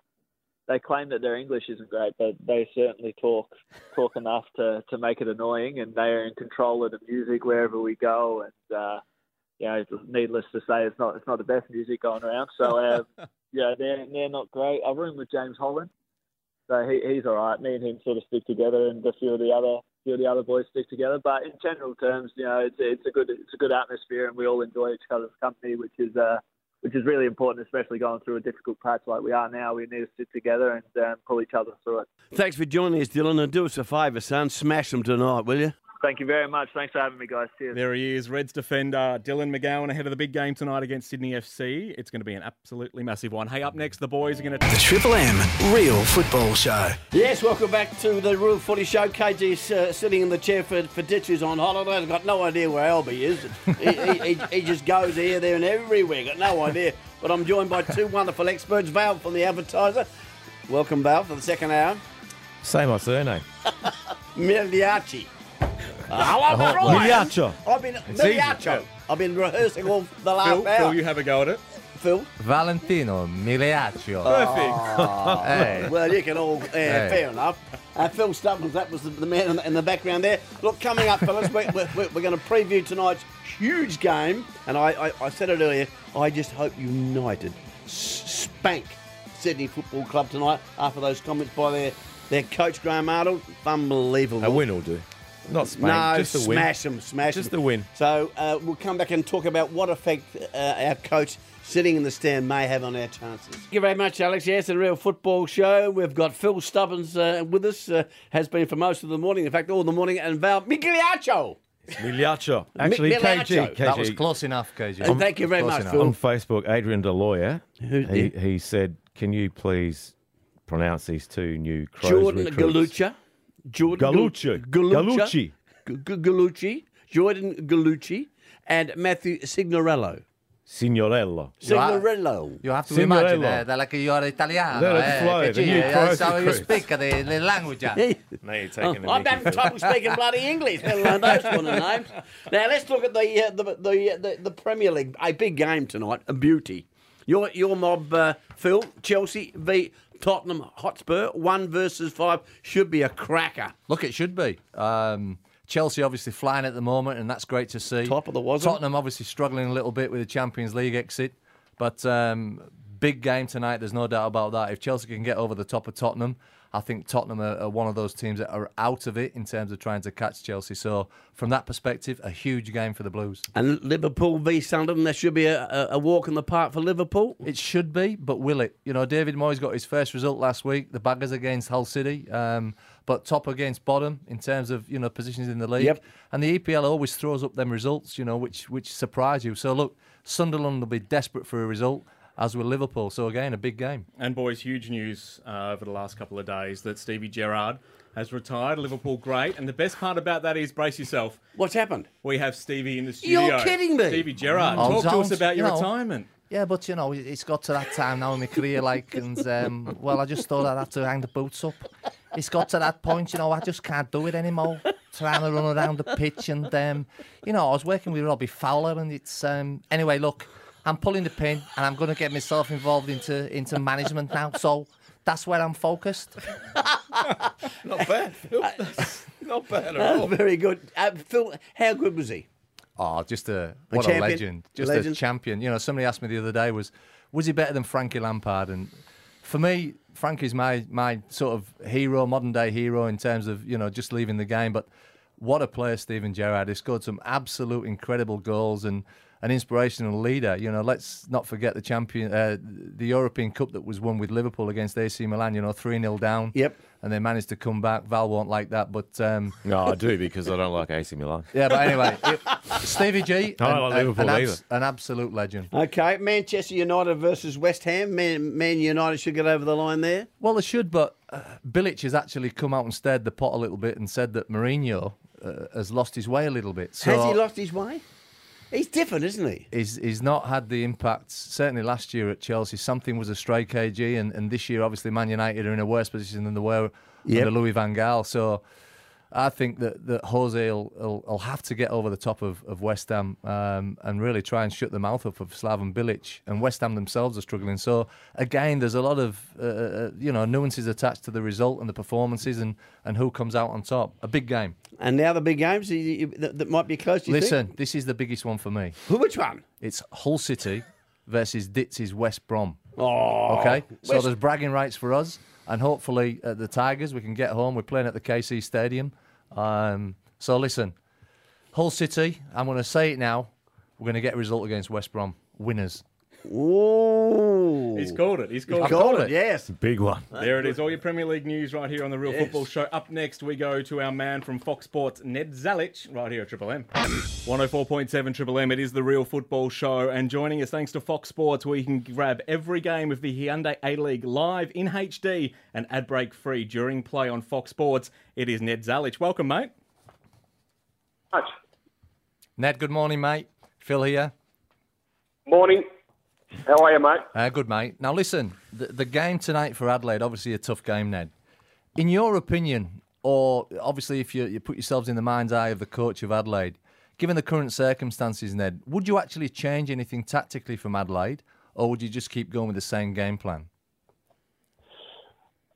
[SPEAKER 9] They claim that their English isn't great, but they certainly talk talk enough to, to make it annoying, and they are in control of the music wherever we go. And uh, you know, needless to say, it's not it's not the best music going around. So uh, yeah, they're they're not great. I room with James Holland, so he, he's all right. Me and him sort of stick together, and a few of the other few of the other boys stick together. But in general terms, you know, it's it's a good it's a good atmosphere, and we all enjoy each other's company, which is uh, which is really important, especially going through a difficult patch like we are now. We need to sit together and um, pull each other through it.
[SPEAKER 5] Thanks for joining us, Dylan, and do us a favour, son. Smash them tonight, will you?
[SPEAKER 9] Thank you very much. Thanks for having me, guys. Cheers.
[SPEAKER 7] There he is, Reds defender Dylan McGowan ahead of the big game tonight against Sydney FC. It's going to be an absolutely massive one. Hey, up next, the boys are going to.
[SPEAKER 2] The Triple M Real Football Show.
[SPEAKER 5] Yes, welcome back to the Real Footy Show. KG's uh, sitting in the chair for, for Ditch, who's on holiday. I've got no idea where Albie is. he, he, he, he just goes here, there, and everywhere. Got no idea. But I'm joined by two wonderful experts. Val from The Advertiser. Welcome, Val, for the second hour.
[SPEAKER 8] Say my surname.
[SPEAKER 5] Miliachi. Uh, hello, Brian.
[SPEAKER 8] Miliaccio.
[SPEAKER 5] I've been
[SPEAKER 8] easy.
[SPEAKER 5] Miliaccio. I've been rehearsing all the last
[SPEAKER 7] Phil,
[SPEAKER 5] hour.
[SPEAKER 7] Phil, you have a go at it.
[SPEAKER 5] Phil?
[SPEAKER 6] Valentino Migliaccio.
[SPEAKER 7] Perfect.
[SPEAKER 6] Hey.
[SPEAKER 5] Well, you can all, uh,
[SPEAKER 6] Hey.
[SPEAKER 5] fair enough. Uh, Phil Stubbins, that was the, the man in the, in the background there. Look, coming up, fellas, we're, we're, we're going to preview tonight's huge game. And I, I, I said it earlier, I just hope United spank Sydney Football Club tonight after those comments by their, their coach, Graham Arnold. Unbelievable.
[SPEAKER 8] A win will do. Not spank,
[SPEAKER 5] No,
[SPEAKER 8] just a win.
[SPEAKER 5] smash them, smash
[SPEAKER 8] Just
[SPEAKER 5] them.
[SPEAKER 8] a win.
[SPEAKER 5] So uh, we'll come back and talk about what effect uh, our coach sitting in the stand may have on our chances. Thank you very much, Alex. Yes, a real football show. We've got Phil Stubbins uh, with us, uh, has been for most of the morning, in fact, all the morning, and Val Migliaccio.
[SPEAKER 8] Migliaccio. Actually,
[SPEAKER 5] Miliaccio.
[SPEAKER 8] KG, KG.
[SPEAKER 6] That was close enough, KG.
[SPEAKER 5] And thank you very much,
[SPEAKER 6] enough.
[SPEAKER 5] Phil.
[SPEAKER 8] On Facebook, Adrian Leijer,
[SPEAKER 5] Who-
[SPEAKER 8] he,
[SPEAKER 5] yeah.
[SPEAKER 8] he said, "Can you please pronounce these two new Crows
[SPEAKER 5] Jordan
[SPEAKER 8] recruits?"
[SPEAKER 5] Galuccia. Jordan Gallucci.
[SPEAKER 8] Gallucci.
[SPEAKER 5] G- G- Gallucci. Jordan Gallucci. And Matthew Signorello.
[SPEAKER 8] Signorello.
[SPEAKER 5] Signorello.
[SPEAKER 6] You have to
[SPEAKER 8] Signorello.
[SPEAKER 6] imagine uh, that like you're Italiano.
[SPEAKER 8] They're
[SPEAKER 6] eh,
[SPEAKER 8] fly,
[SPEAKER 6] che
[SPEAKER 8] the
[SPEAKER 6] ci-
[SPEAKER 8] new
[SPEAKER 6] eh, so you
[SPEAKER 8] recruits.
[SPEAKER 6] speak the, the language.
[SPEAKER 8] Now you're taking the
[SPEAKER 5] I'm
[SPEAKER 8] mickey,
[SPEAKER 5] having
[SPEAKER 8] Phil.
[SPEAKER 5] trouble speaking bloody English, let alone those kind of names. Now let's look at the uh, the, the, uh, the the Premier League. A big game tonight, a beauty. Your your mob, uh, Phil, Chelsea v Tottenham Hotspur, one versus five should be a cracker.
[SPEAKER 6] Look, it should be. Um, Chelsea obviously flying at the moment, and that's great to see.
[SPEAKER 5] Top of the wasn't?
[SPEAKER 6] Tottenham obviously struggling a little bit with the Champions League exit, but um, big game tonight. There's no doubt about that. If Chelsea can get over the top of Tottenham, I think Tottenham are, are one of those teams that are out of it in terms of trying to catch Chelsea. So from that perspective, a huge game for the Blues.
[SPEAKER 5] And Liverpool v Sunderland, there should be a, a, a walk in the park for Liverpool.
[SPEAKER 6] It should be, but will it? You know, David Moyes got his first result last week. The baggers against Hull City, um, but top against bottom in terms of you know positions in the league.
[SPEAKER 5] Yep.
[SPEAKER 6] And the EPL always throws up them results, you know, which which surprise you. So look, Sunderland will be desperate for a result, as will Liverpool. So again, a big game.
[SPEAKER 7] And boys, huge news uh, over the last couple of days that Stevie Gerrard has retired. Liverpool great, and the best part about that is brace yourself.
[SPEAKER 5] What's happened?
[SPEAKER 7] We have Stevie in the studio.
[SPEAKER 5] You're kidding me.
[SPEAKER 7] Stevie Gerrard,
[SPEAKER 6] Oh,
[SPEAKER 7] talk to us about your
[SPEAKER 6] you know.
[SPEAKER 7] retirement.
[SPEAKER 6] Yeah, but you know, it's got to that time now in my career, like, and um, well, I just thought I'd have to hang the boots up. It's got to that point, you know, I just can't do it anymore. Trying to run around the pitch, and um, you know, I was working with Robbie Fowler, and it's um, anyway. Look, I'm pulling the pin, and I'm going to get myself involved into into management now. So that's where I'm focused.
[SPEAKER 8] Not bad, Phil. Not bad at all.
[SPEAKER 5] Very good. Uh, Phil, how good was he?
[SPEAKER 6] Oh, just a what
[SPEAKER 5] champion.
[SPEAKER 6] a legend, just
[SPEAKER 5] Legend.
[SPEAKER 6] a champion. You know, somebody asked me the other day was was he better than Frankie Lampard? And for me, Frankie's my my sort of hero, modern day hero in terms of you know just leaving the game. But what a player, Steven Gerrard! He scored some absolute incredible goals and an inspirational leader. You know, let's not forget the champion, uh, the European Cup that was won with Liverpool against AC Milan. You know, three 0 down.
[SPEAKER 5] Yep.
[SPEAKER 6] And they managed to come back. Val won't like that, but. Um,
[SPEAKER 8] No, I do because I don't like AC Milan.
[SPEAKER 6] yeah, but anyway, it, Stevie G,
[SPEAKER 8] I
[SPEAKER 6] an,
[SPEAKER 8] like
[SPEAKER 6] an-
[SPEAKER 8] Liverpool
[SPEAKER 6] an,
[SPEAKER 8] either.
[SPEAKER 6] an absolute legend.
[SPEAKER 5] Okay, Manchester United versus West Ham. Man, Man United should get over the line there.
[SPEAKER 6] Well, they should, but uh, Bilic has actually come out and stirred the pot a little bit and said that Mourinho uh, has lost his way a little bit. So
[SPEAKER 5] Has he lost his way? He's different, isn't he?
[SPEAKER 6] He's, he's not had the impact. Certainly last year at Chelsea, something was a stray KG, and, and this year, obviously, Man United are in a worse position than they were
[SPEAKER 5] Yep.
[SPEAKER 6] under Louis Van Gaal. So I think that, that Jose will, will, will have to get over the top of, of West Ham um, and really try and shut the mouth up of Slaven Bilic. And West Ham themselves are struggling. So again, there's a lot of uh, uh, you know nuances attached to the result and the performances and, and who comes out on top. A big game.
[SPEAKER 5] And now the big games that, might be close. You
[SPEAKER 6] Listen,
[SPEAKER 5] think?
[SPEAKER 6] this is the biggest one for me.
[SPEAKER 5] Which one?
[SPEAKER 6] It's Hull City versus Ditz's West Brom.
[SPEAKER 5] Oh,
[SPEAKER 6] Okay, so
[SPEAKER 5] West-
[SPEAKER 6] there's bragging rights for us, and hopefully at the Tigers we can get home. We're playing at the KC Stadium. Um, so listen, Hull City. I'm going to say it now. We're going to get a result against West Brom. Winners.
[SPEAKER 5] Ooh.
[SPEAKER 7] He's called it. He's called
[SPEAKER 5] He's
[SPEAKER 7] it.
[SPEAKER 5] called it, yes.
[SPEAKER 8] Big one.
[SPEAKER 7] There it is. All your Premier League news right here on the Real
[SPEAKER 5] Yes.
[SPEAKER 7] Football Show. Up next, we go to our man from Fox Sports, Ned Zelic, right here at Triple M. 104.7 Triple M. It is the Real Football Show. And joining us, thanks to Fox Sports, where you can grab every game of the Hyundai A League live in HD and ad break free during play on Fox Sports. It is Ned Zelic. Welcome, mate.
[SPEAKER 6] Ned, good morning, mate. Phil here.
[SPEAKER 11] Morning. How are you, mate?
[SPEAKER 6] Uh, good, mate. Now, listen, the, the game tonight for Adelaide, obviously a tough game, Ned. In your opinion, or obviously if you, you put yourselves in the mind's eye of the coach of Adelaide, given the current circumstances, Ned, would you actually change anything tactically from Adelaide, or would you just keep going with the same game plan?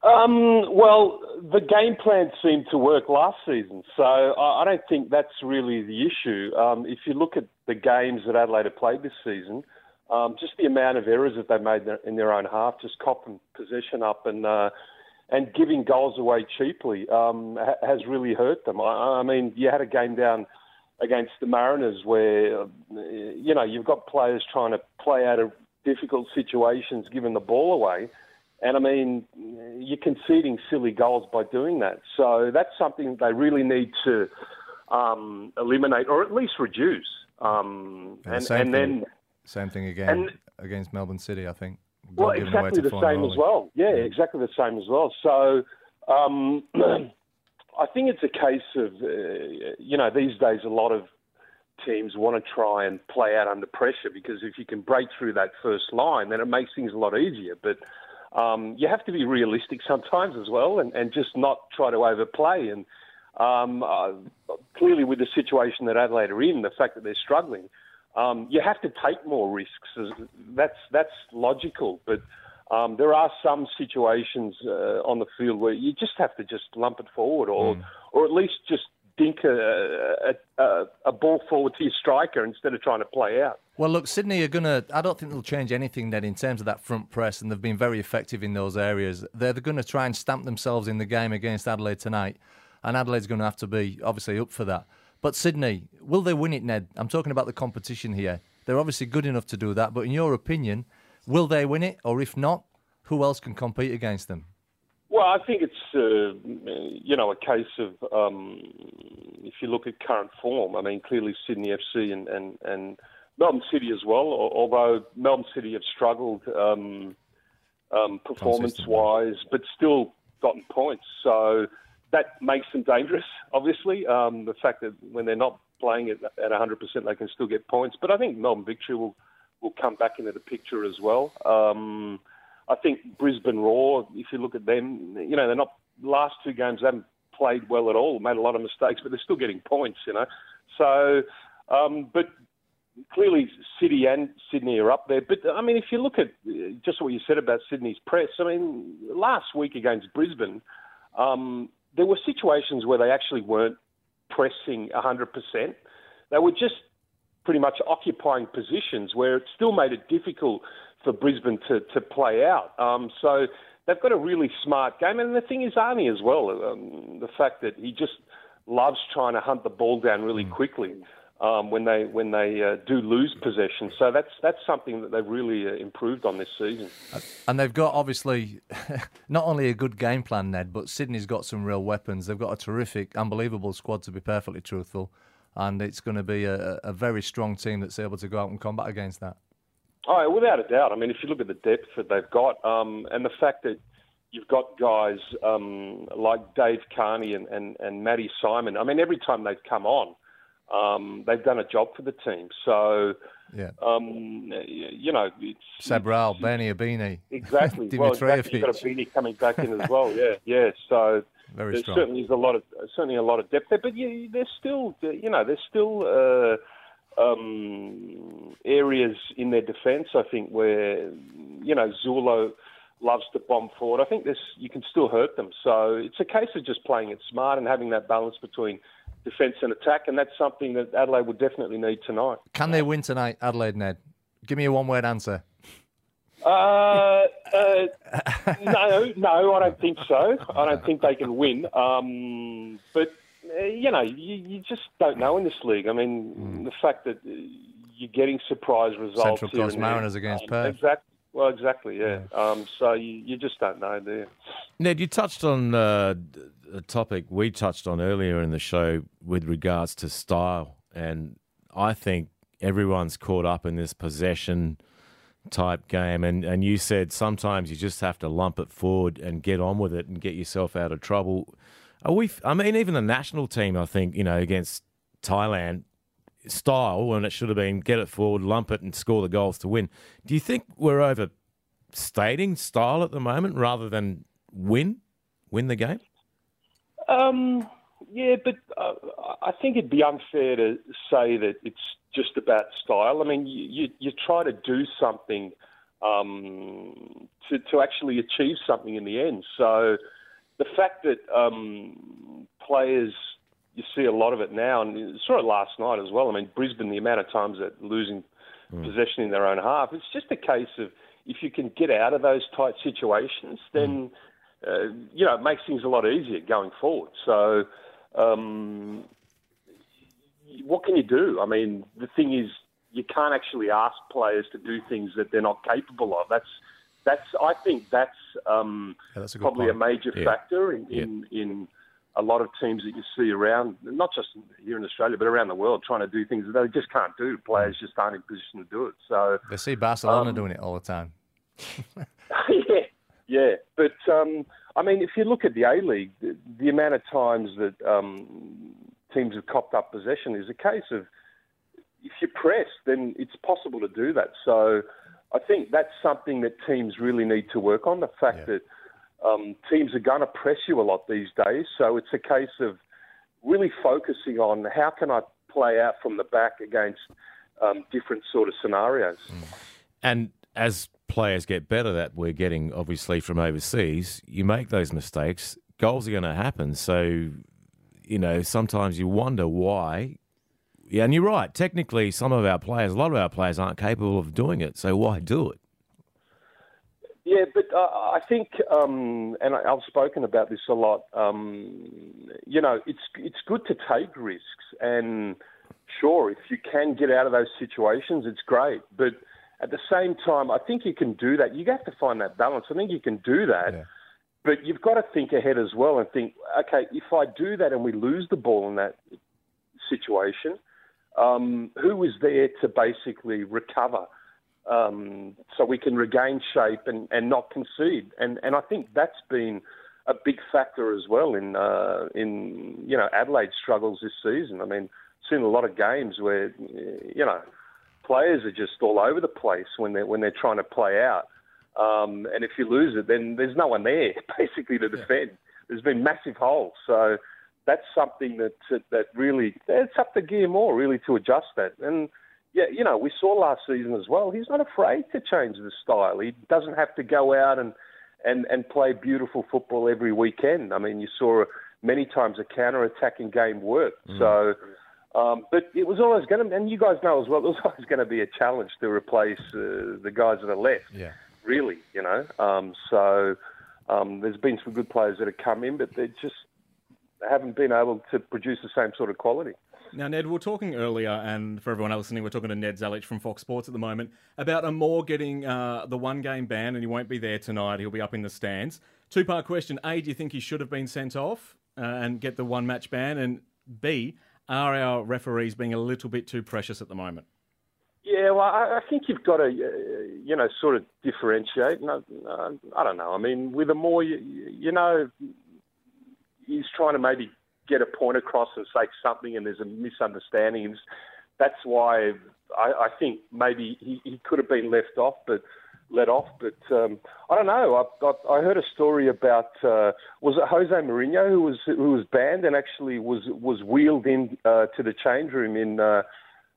[SPEAKER 11] Um, well, the game plan seemed to work last season, so I, I don't think that's really the issue. Um, if you look at the games that Adelaide have played this season, um, just the amount of errors that they made in their, in their own half, just copping possession up and uh, and giving goals away cheaply, um, ha- has really hurt them. I, I mean, you had a game down against the Mariners where uh, you know you've got players trying to play out of difficult situations, giving the ball away. And I mean, you're conceding silly goals by doing that. So that's something they really need to um, eliminate or at least reduce. Um,
[SPEAKER 6] And
[SPEAKER 11] and
[SPEAKER 6] same
[SPEAKER 11] and
[SPEAKER 6] thing-
[SPEAKER 11] then,
[SPEAKER 6] Same thing again
[SPEAKER 11] and-
[SPEAKER 6] against Melbourne City, I think.
[SPEAKER 11] well,
[SPEAKER 6] Goal given away
[SPEAKER 11] exactly the same as well. Yeah, exactly the same as well. So um, I think it's a case of, uh, you know, these days a lot of teams want to try and play out under pressure because if you can break through that first line, then it makes things a lot easier. But um, you have to be realistic sometimes as well and, and just not try to overplay. And um, uh, clearly, with the situation that Adelaide are in, the fact that they're struggling, um, you have to take more risks. That's that's logical, but um, there are some situations uh, on the field where you just have to just lump it forward, or or at least just dink a, a, a, a ball forward to your striker instead of trying to play out.
[SPEAKER 6] Well, look, Sydney are going to. I don't think they'll change anything then in terms of that front press, and they've been very effective in those areas. They're, they're going to try and stamp themselves in the game against Adelaide tonight, and Adelaide's going to have to be obviously up for that. But Sydney, will they win it, Ned? I'm talking about the competition here. They're obviously good enough to do that, but in your opinion, will they win it? Or if not, who else can compete against them?
[SPEAKER 11] Well, I think it's uh, you know a case of um, if you look at current form. I mean, clearly Sydney FC and and, and Melbourne City as well. Although Melbourne City have struggled um, um, performance-wise, but still gotten points. So that makes them dangerous. Obviously, um, the fact that when they're not playing at at 100%, they can still get points. But I think Melbourne Victory will will come back into the picture as well. Um, I think Brisbane Roar, if you look at them, you know, they're not, last two games, they haven't played well at all, made a lot of mistakes, but they're still getting points, you know. So, um, but clearly City and Sydney are up there. But, I mean, if you look at just what you said about Sydney's press, I mean, last week against Brisbane, um, there were situations where they actually weren't pressing 100%. They were just pretty much occupying positions where it still made it difficult for Brisbane to, to play out. Um, so they've got a really smart game. And the thing is, Arnie as well, um, the fact that he just loves trying to hunt the ball down really quickly. Um, when they when they uh, do lose possession, so that's that's something that they've really uh, improved on this season.
[SPEAKER 6] And they've got obviously not only a good game plan, Ned, but Sydney's got some real weapons. They've got a terrific, unbelievable squad, to be perfectly truthful. And it's going to be a, a very strong team that's able to go out and combat against that.
[SPEAKER 11] Oh, without a doubt. I mean, if you look at the depth that they've got, um, and the fact that you've got guys um, like Dave Carney and, and, and Matty Simon, I mean, every time they've come on, um, they've done a job for the team. So,
[SPEAKER 6] Yeah.
[SPEAKER 11] um, you know, it's,
[SPEAKER 6] Sabral, Bernie Ibini.
[SPEAKER 11] Exactly. well, exactly. You've got Ibini coming back in as well. Yeah, yeah. So
[SPEAKER 6] Very
[SPEAKER 11] there
[SPEAKER 6] strong.
[SPEAKER 11] certainly is a lot of certainly a lot of depth there, but you, there's still you know there's still uh, um, areas in their defence. I think where you know Zullo loves to bomb forward. I think there's you can still hurt them. So it's a case of just playing it smart and having that balance between defence and attack, and that's something that Adelaide would definitely need tonight.
[SPEAKER 6] Can they win tonight, Adelaide, Ned? Give me a one word answer.
[SPEAKER 11] Uh, uh, no, no, I don't think so. I don't think they can win. Um, but uh, you know, you, you just don't know in this league. I mean, the fact that uh, you're getting surprise results.
[SPEAKER 6] Central Coast
[SPEAKER 11] and there.
[SPEAKER 6] Mariners against
[SPEAKER 11] Um,
[SPEAKER 6] Perth.
[SPEAKER 11] Exactly. Well, exactly. Yeah. Um, so you, you just don't know, do you?
[SPEAKER 8] Ned, you touched on uh, a topic we touched on earlier in the show with regards to style, and I think everyone's caught up in this possession type game, and, and you said sometimes you just have to lump it forward and get on with it and get yourself out of trouble. Are we? I mean, even the national team, I think you know against Thailand, style when it should have been get it forward, lump it, and score the goals to win. Do you think we're overstating style at the moment rather than win, win the game?
[SPEAKER 11] Um, yeah, but uh, I think it'd be unfair to say that it's just about style. I mean, you, you, you try to do something um, to, to actually achieve something in the end. So the fact that um, players, you see a lot of it now, and you saw it last night as well. I mean, Brisbane, the amount of times that losing possession in their own half, it's just a case of if you can get out of those tight situations, then uh, you know it makes things a lot easier going forward. So, um, what can you do? I mean, the thing is, you can't actually ask players to do things that they're not capable of. That's that's I think that's, um,
[SPEAKER 6] Yeah, that's a
[SPEAKER 11] probably
[SPEAKER 6] point.
[SPEAKER 11] a major
[SPEAKER 8] Yeah.
[SPEAKER 11] factor in, in in a lot of teams that you see around, not just here in Australia, but around the world, trying to do things that they just can't do. Players just aren't in position to do it. So.
[SPEAKER 6] They see Barcelona
[SPEAKER 11] Um,
[SPEAKER 6] doing it all the time.
[SPEAKER 11] yeah, yeah. But um, I mean, if you look at the A League, the, the amount of times that um, teams have copped up possession is a case of if you press, then it's possible to do that. So I think that's something that teams really need to work on. The fact that um, teams are going to press you a lot these days. So it's a case of really focusing on how can I play out from the back against um, different sort of scenarios.
[SPEAKER 8] And as players get better that we're getting, obviously, from overseas, you make those mistakes, goals are going to happen. So, you know, sometimes you wonder why. Yeah, and you're right. Technically, some of our players, a lot of our players aren't capable of doing it. So why do it?
[SPEAKER 11] Yeah, but uh, I think, um, and I, I've spoken about this a lot. Um, you know, it's it's good to take risks, and sure, if you can get out of those situations, it's great. But at the same time, I think you can do that. You have to find that balance. I think you can do that, but you've got to think ahead as well and think, okay, if I do that and we lose the ball in that situation, um, who is there to basically recover? um, so we can regain shape and, and not concede. And and I think that's been a big factor as well in uh, in you know Adelaide's struggles this season. I mean, seen a lot of games where you know players are just all over the place when they are when they're trying to play out. Um, and if you lose it, then there's no one there basically to defend. There's been massive holes. So that's something that that really it's up to Guillermo really to adjust that. And yeah, you know, we saw last season as well. He's not afraid to change the style. He doesn't have to go out and and and play beautiful football every weekend. I mean, you saw many times a counter-attacking game work. So, um, but it was always going to, and you guys know as well, it was always going to be a challenge to replace uh, the guys that are left.
[SPEAKER 6] Yeah.
[SPEAKER 11] Really, you know. Um, so um, there's been some good players that have come in, but they just haven't been able to produce the same sort of quality.
[SPEAKER 7] Now, Ned, we were talking earlier, and for everyone else listening, we're talking to Ned Zelic from Fox Sports at the moment about Amor getting uh, the one game ban, and he won't be there tonight. He'll be up in the stands. Two part question A, do you think he should have been sent off uh, and get the one match ban? And B, are our referees being a little bit too precious at the moment?
[SPEAKER 11] Yeah, well, I, think you've got to, you know, sort of differentiate. I don't know. I mean, with Amor, you, you know, he's trying to maybe get a point across and say something, and there's a misunderstanding. That's why I, I think maybe he, he could have been left off, but let off. But um, I don't know. I, I, I heard a story about uh, was it Jose Mourinho who was who was banned and actually was was wheeled in uh, to the change room in. Uh,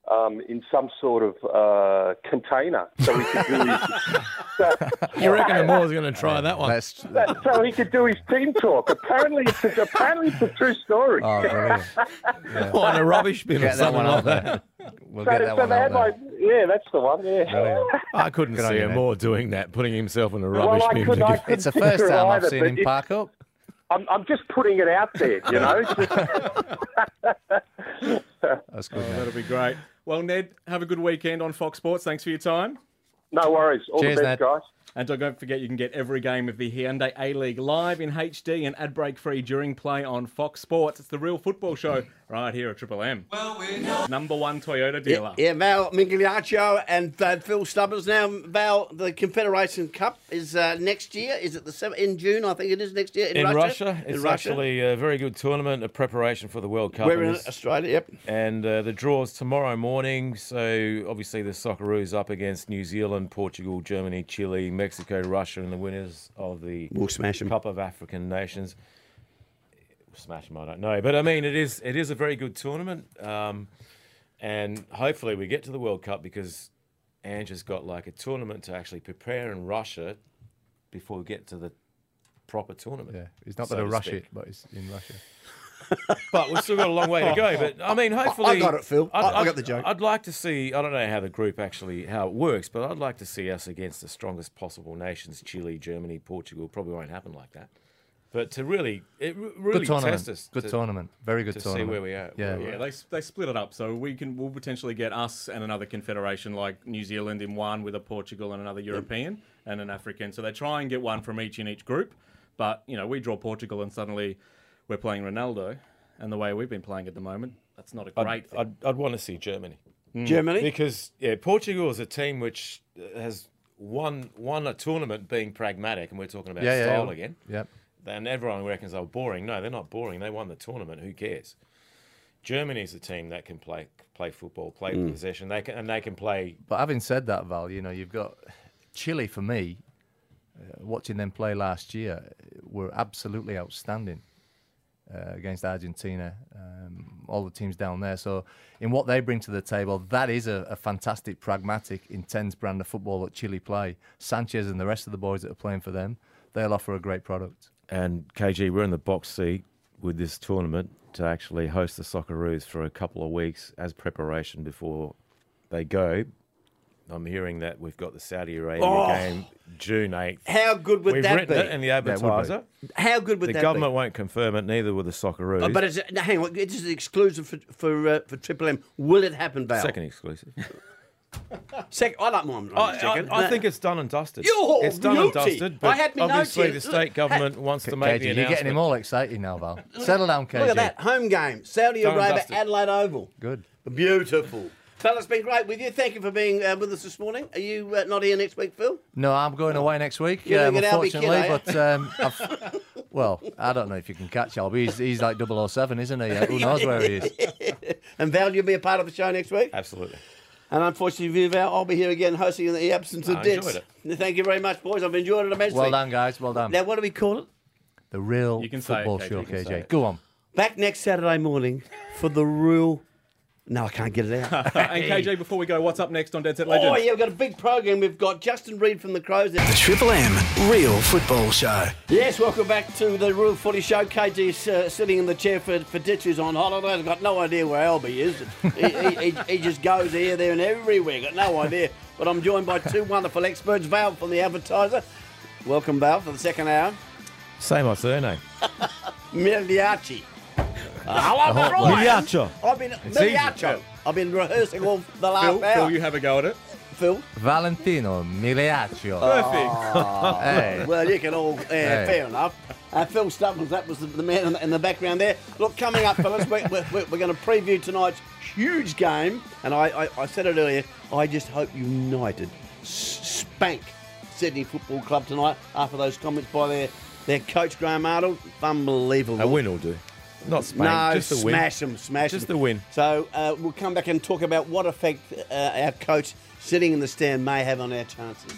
[SPEAKER 11] um, in some sort of uh, container, so he could do his.
[SPEAKER 8] You reckon Amor's going to try that one?
[SPEAKER 6] That's,
[SPEAKER 11] that- so he could do his team talk. Apparently, it's a, apparently it's a true story.
[SPEAKER 6] oh, brilliant.
[SPEAKER 8] Oh, in a rubbish bin or
[SPEAKER 6] Get that
[SPEAKER 8] something
[SPEAKER 6] one
[SPEAKER 8] like
[SPEAKER 6] out
[SPEAKER 8] that.
[SPEAKER 6] We'll
[SPEAKER 11] so,
[SPEAKER 6] get that
[SPEAKER 11] so
[SPEAKER 6] one
[SPEAKER 11] they had like, yeah, that's the one. Yeah.
[SPEAKER 6] Oh, Brilliant.
[SPEAKER 8] I couldn't
[SPEAKER 6] Good
[SPEAKER 8] see
[SPEAKER 6] him
[SPEAKER 8] more doing that, putting himself in a rubbish
[SPEAKER 11] I
[SPEAKER 8] bin.
[SPEAKER 11] could-
[SPEAKER 8] give-
[SPEAKER 6] It's the first
[SPEAKER 11] Either,
[SPEAKER 6] time I've seen him park up.
[SPEAKER 11] I'm, I'm just putting it out there, you know.
[SPEAKER 6] That's That's good.
[SPEAKER 7] Oh, that'll be great. Well, Ned, have a good weekend on Fox Sports. Thanks for your time.
[SPEAKER 11] No worries. All
[SPEAKER 6] Cheers,
[SPEAKER 11] the best,
[SPEAKER 6] Ned.
[SPEAKER 11] guys.
[SPEAKER 7] And don't forget, you can get every game of the Hyundai A League live in HD and ad break free during play on Fox Sports. It's the real football show right here at Triple M. Well, Number one Toyota dealer.
[SPEAKER 5] Yeah, Val Migliaccio and uh, Phil Stubbins. Now, Val, the Confederation Cup is uh, next year. Is it the seven, in June? I think it is next year in,
[SPEAKER 8] In
[SPEAKER 5] Russia.
[SPEAKER 8] Russia,
[SPEAKER 5] In
[SPEAKER 8] it's
[SPEAKER 5] Russia.
[SPEAKER 8] actually a very good tournament, a preparation for the World Cup.
[SPEAKER 5] We're in Australia. Yep.
[SPEAKER 8] And uh, the draw's tomorrow morning. So obviously the Socceroos up against New Zealand, Portugal, Germany, Chile, Mexico, Russia, and the winners of the
[SPEAKER 5] We'll smash 'em.
[SPEAKER 8] Cup of African Nations. Smash them, I don't know, but I mean it is it is a very good tournament, um, and hopefully we get to the World Cup because Ange has got like a tournament to actually prepare in Russia before we get to the proper tournament.
[SPEAKER 6] Yeah, it's not
[SPEAKER 8] so
[SPEAKER 6] going to
[SPEAKER 8] to
[SPEAKER 6] rush
[SPEAKER 8] speak.
[SPEAKER 6] it, but it's in Russia.
[SPEAKER 8] But we've still got a long way to go. Oh. But I mean, hopefully, I
[SPEAKER 5] got it, Phil.
[SPEAKER 8] I'd,
[SPEAKER 5] I- I got the joke.
[SPEAKER 8] I'd like to see. I don't know how the group actually how it works, but I'd like to see us against the strongest possible nations: Chile, Germany, Portugal. Probably won't happen like that. But to really, it really
[SPEAKER 6] Good tournament.
[SPEAKER 8] test us.
[SPEAKER 6] Good
[SPEAKER 8] to-
[SPEAKER 6] tournament. Very good
[SPEAKER 8] to see
[SPEAKER 6] tournament.
[SPEAKER 8] where we are.
[SPEAKER 6] Yeah.
[SPEAKER 8] where we're
[SPEAKER 7] Yeah,
[SPEAKER 8] at.
[SPEAKER 7] they, they split it up, so we can we'll potentially get us and another confederation like New Zealand in one with a Portugal and another European and an African. So they try and get one from each in each group. But you know, we draw Portugal and suddenly we're playing Ronaldo, and the way we've been playing at the moment, that's not a great
[SPEAKER 8] I'd,
[SPEAKER 7] thing.
[SPEAKER 8] I'd, I'd want to see Germany.
[SPEAKER 5] Germany.
[SPEAKER 8] Because yeah, Portugal is a team which uh, has won won a tournament being pragmatic, and we're talking about
[SPEAKER 6] Yeah, yeah,
[SPEAKER 8] style
[SPEAKER 6] yeah.
[SPEAKER 8] again.
[SPEAKER 6] Yep.
[SPEAKER 8] And everyone reckons they're boring. No, they're not boring. They won the tournament. Who cares? Germany's a team that can play play football, play
[SPEAKER 6] Mm.
[SPEAKER 8] possession. They can and they can play.
[SPEAKER 6] But having said that, Val, you know, you've got Chile for me. Uh, watching them play last year, were absolutely outstanding uh, against Argentina. Um, all the teams down there. So, in what they bring to the table, that is a, a fantastic, pragmatic, intense brand of football that Chile play. Sanchez and the rest of the boys that are playing for them, they'll offer a great product.
[SPEAKER 8] And KG, we're in the box seat with this tournament to actually host the Socceroos for a couple of weeks as preparation before they go. I'm hearing that we've got the Saudi Arabia
[SPEAKER 5] Oh.
[SPEAKER 8] game June 8th.
[SPEAKER 5] How good would that be?
[SPEAKER 8] We've
[SPEAKER 5] that
[SPEAKER 8] written
[SPEAKER 5] be?
[SPEAKER 8] it in the
[SPEAKER 6] Yeah, it would be.
[SPEAKER 8] advertiser.
[SPEAKER 5] How good would
[SPEAKER 8] the
[SPEAKER 5] that be?
[SPEAKER 8] The government won't confirm it, neither will the Socceroos.
[SPEAKER 5] Oh, but it's, now, hang on, it's an exclusive for for, uh, for Triple M. Will it happen, Val?
[SPEAKER 8] Second exclusive.
[SPEAKER 5] Second. I don't mind.
[SPEAKER 8] I,
[SPEAKER 5] second.
[SPEAKER 8] I, I think it's done and dusted.
[SPEAKER 5] You're
[SPEAKER 8] it's done and
[SPEAKER 5] beauty.
[SPEAKER 8] dusted.
[SPEAKER 5] I had me notes
[SPEAKER 8] obviously,
[SPEAKER 5] here.
[SPEAKER 8] the state government wants to
[SPEAKER 6] KG,
[SPEAKER 8] make the
[SPEAKER 6] you're getting him all excited now, Val. Settle down, KG.
[SPEAKER 5] Look at that home game, Saudi
[SPEAKER 8] Done
[SPEAKER 5] Arabia. Adelaide Oval.
[SPEAKER 6] Good.
[SPEAKER 5] Beautiful. Fellas, been great with you. Thank you for being uh, with us this morning. Are you uh, not here next week, Phil?
[SPEAKER 6] No, I'm going away next week,
[SPEAKER 5] You're
[SPEAKER 6] um,
[SPEAKER 5] gonna get Albie Kidd,
[SPEAKER 6] unfortunately.
[SPEAKER 5] are
[SPEAKER 6] but um, I've, well, I don't know if you can catch Albie. He's, he's like 007, isn't he? Uh, Who knows where he is?
[SPEAKER 5] And Val, you'll be a part of the show next week.
[SPEAKER 8] Absolutely.
[SPEAKER 5] And unfortunately for you, Val, I'll be here again hosting in the absence of
[SPEAKER 8] I
[SPEAKER 5] Dits.
[SPEAKER 8] enjoyed
[SPEAKER 5] Thank you very much, boys. I've enjoyed it immensely.
[SPEAKER 6] Well done, guys. Well done.
[SPEAKER 5] Now, what do we call it?
[SPEAKER 6] The real
[SPEAKER 7] You can say it,
[SPEAKER 6] football
[SPEAKER 7] KG,
[SPEAKER 6] show,
[SPEAKER 7] you can say
[SPEAKER 6] KJ.
[SPEAKER 7] it.
[SPEAKER 6] Go on.
[SPEAKER 5] Back next Saturday morning for the real. No, I can't get it out.
[SPEAKER 7] and KJ, before we go, what's up next on Dead Set Legends?
[SPEAKER 5] oh, yeah, we've got a big program. We've got Justin Reed from the Crows.
[SPEAKER 2] The Triple M Real Football Show.
[SPEAKER 5] Yes, welcome back to the Real Footy Show. KG's uh, sitting in the chair for, for Ditch, who's on holiday. I've got no idea where Albie is. he, he, he, he just goes here, there, and everywhere. Got no idea. But I'm joined by two wonderful experts. Val from the Advertiser. Welcome, Val, for the second hour.
[SPEAKER 8] Say my surname.
[SPEAKER 5] Miliachi. Hello, Brian.
[SPEAKER 8] Miliaccio.
[SPEAKER 5] I've been
[SPEAKER 8] It's easy.
[SPEAKER 5] Miliacho. I've been rehearsing all the last
[SPEAKER 7] Phil,
[SPEAKER 5] hour.
[SPEAKER 7] Phil, you have a go at it.
[SPEAKER 5] Phil.
[SPEAKER 6] Valentino Migliaccio.
[SPEAKER 7] Perfect.
[SPEAKER 6] Hey.
[SPEAKER 5] Well, you can all, uh,
[SPEAKER 6] Hey.
[SPEAKER 5] fair enough. Uh, Phil Stubbins, that was the, the man in the, in the background there. Look, coming up, fellas, we're, we're, we're going to preview tonight's huge game. And I, I, I said it earlier, I just hope United spank Sydney Football Club tonight after those comments by their, their coach, Graham Arnold. Unbelievable.
[SPEAKER 8] A win will do. Not spank,
[SPEAKER 5] No,
[SPEAKER 8] just a win.
[SPEAKER 5] smash them, smash
[SPEAKER 8] Just
[SPEAKER 5] them.
[SPEAKER 8] a win.
[SPEAKER 5] So uh, we'll come back and talk about what effect uh, our coach sitting in the stand may have on our chances.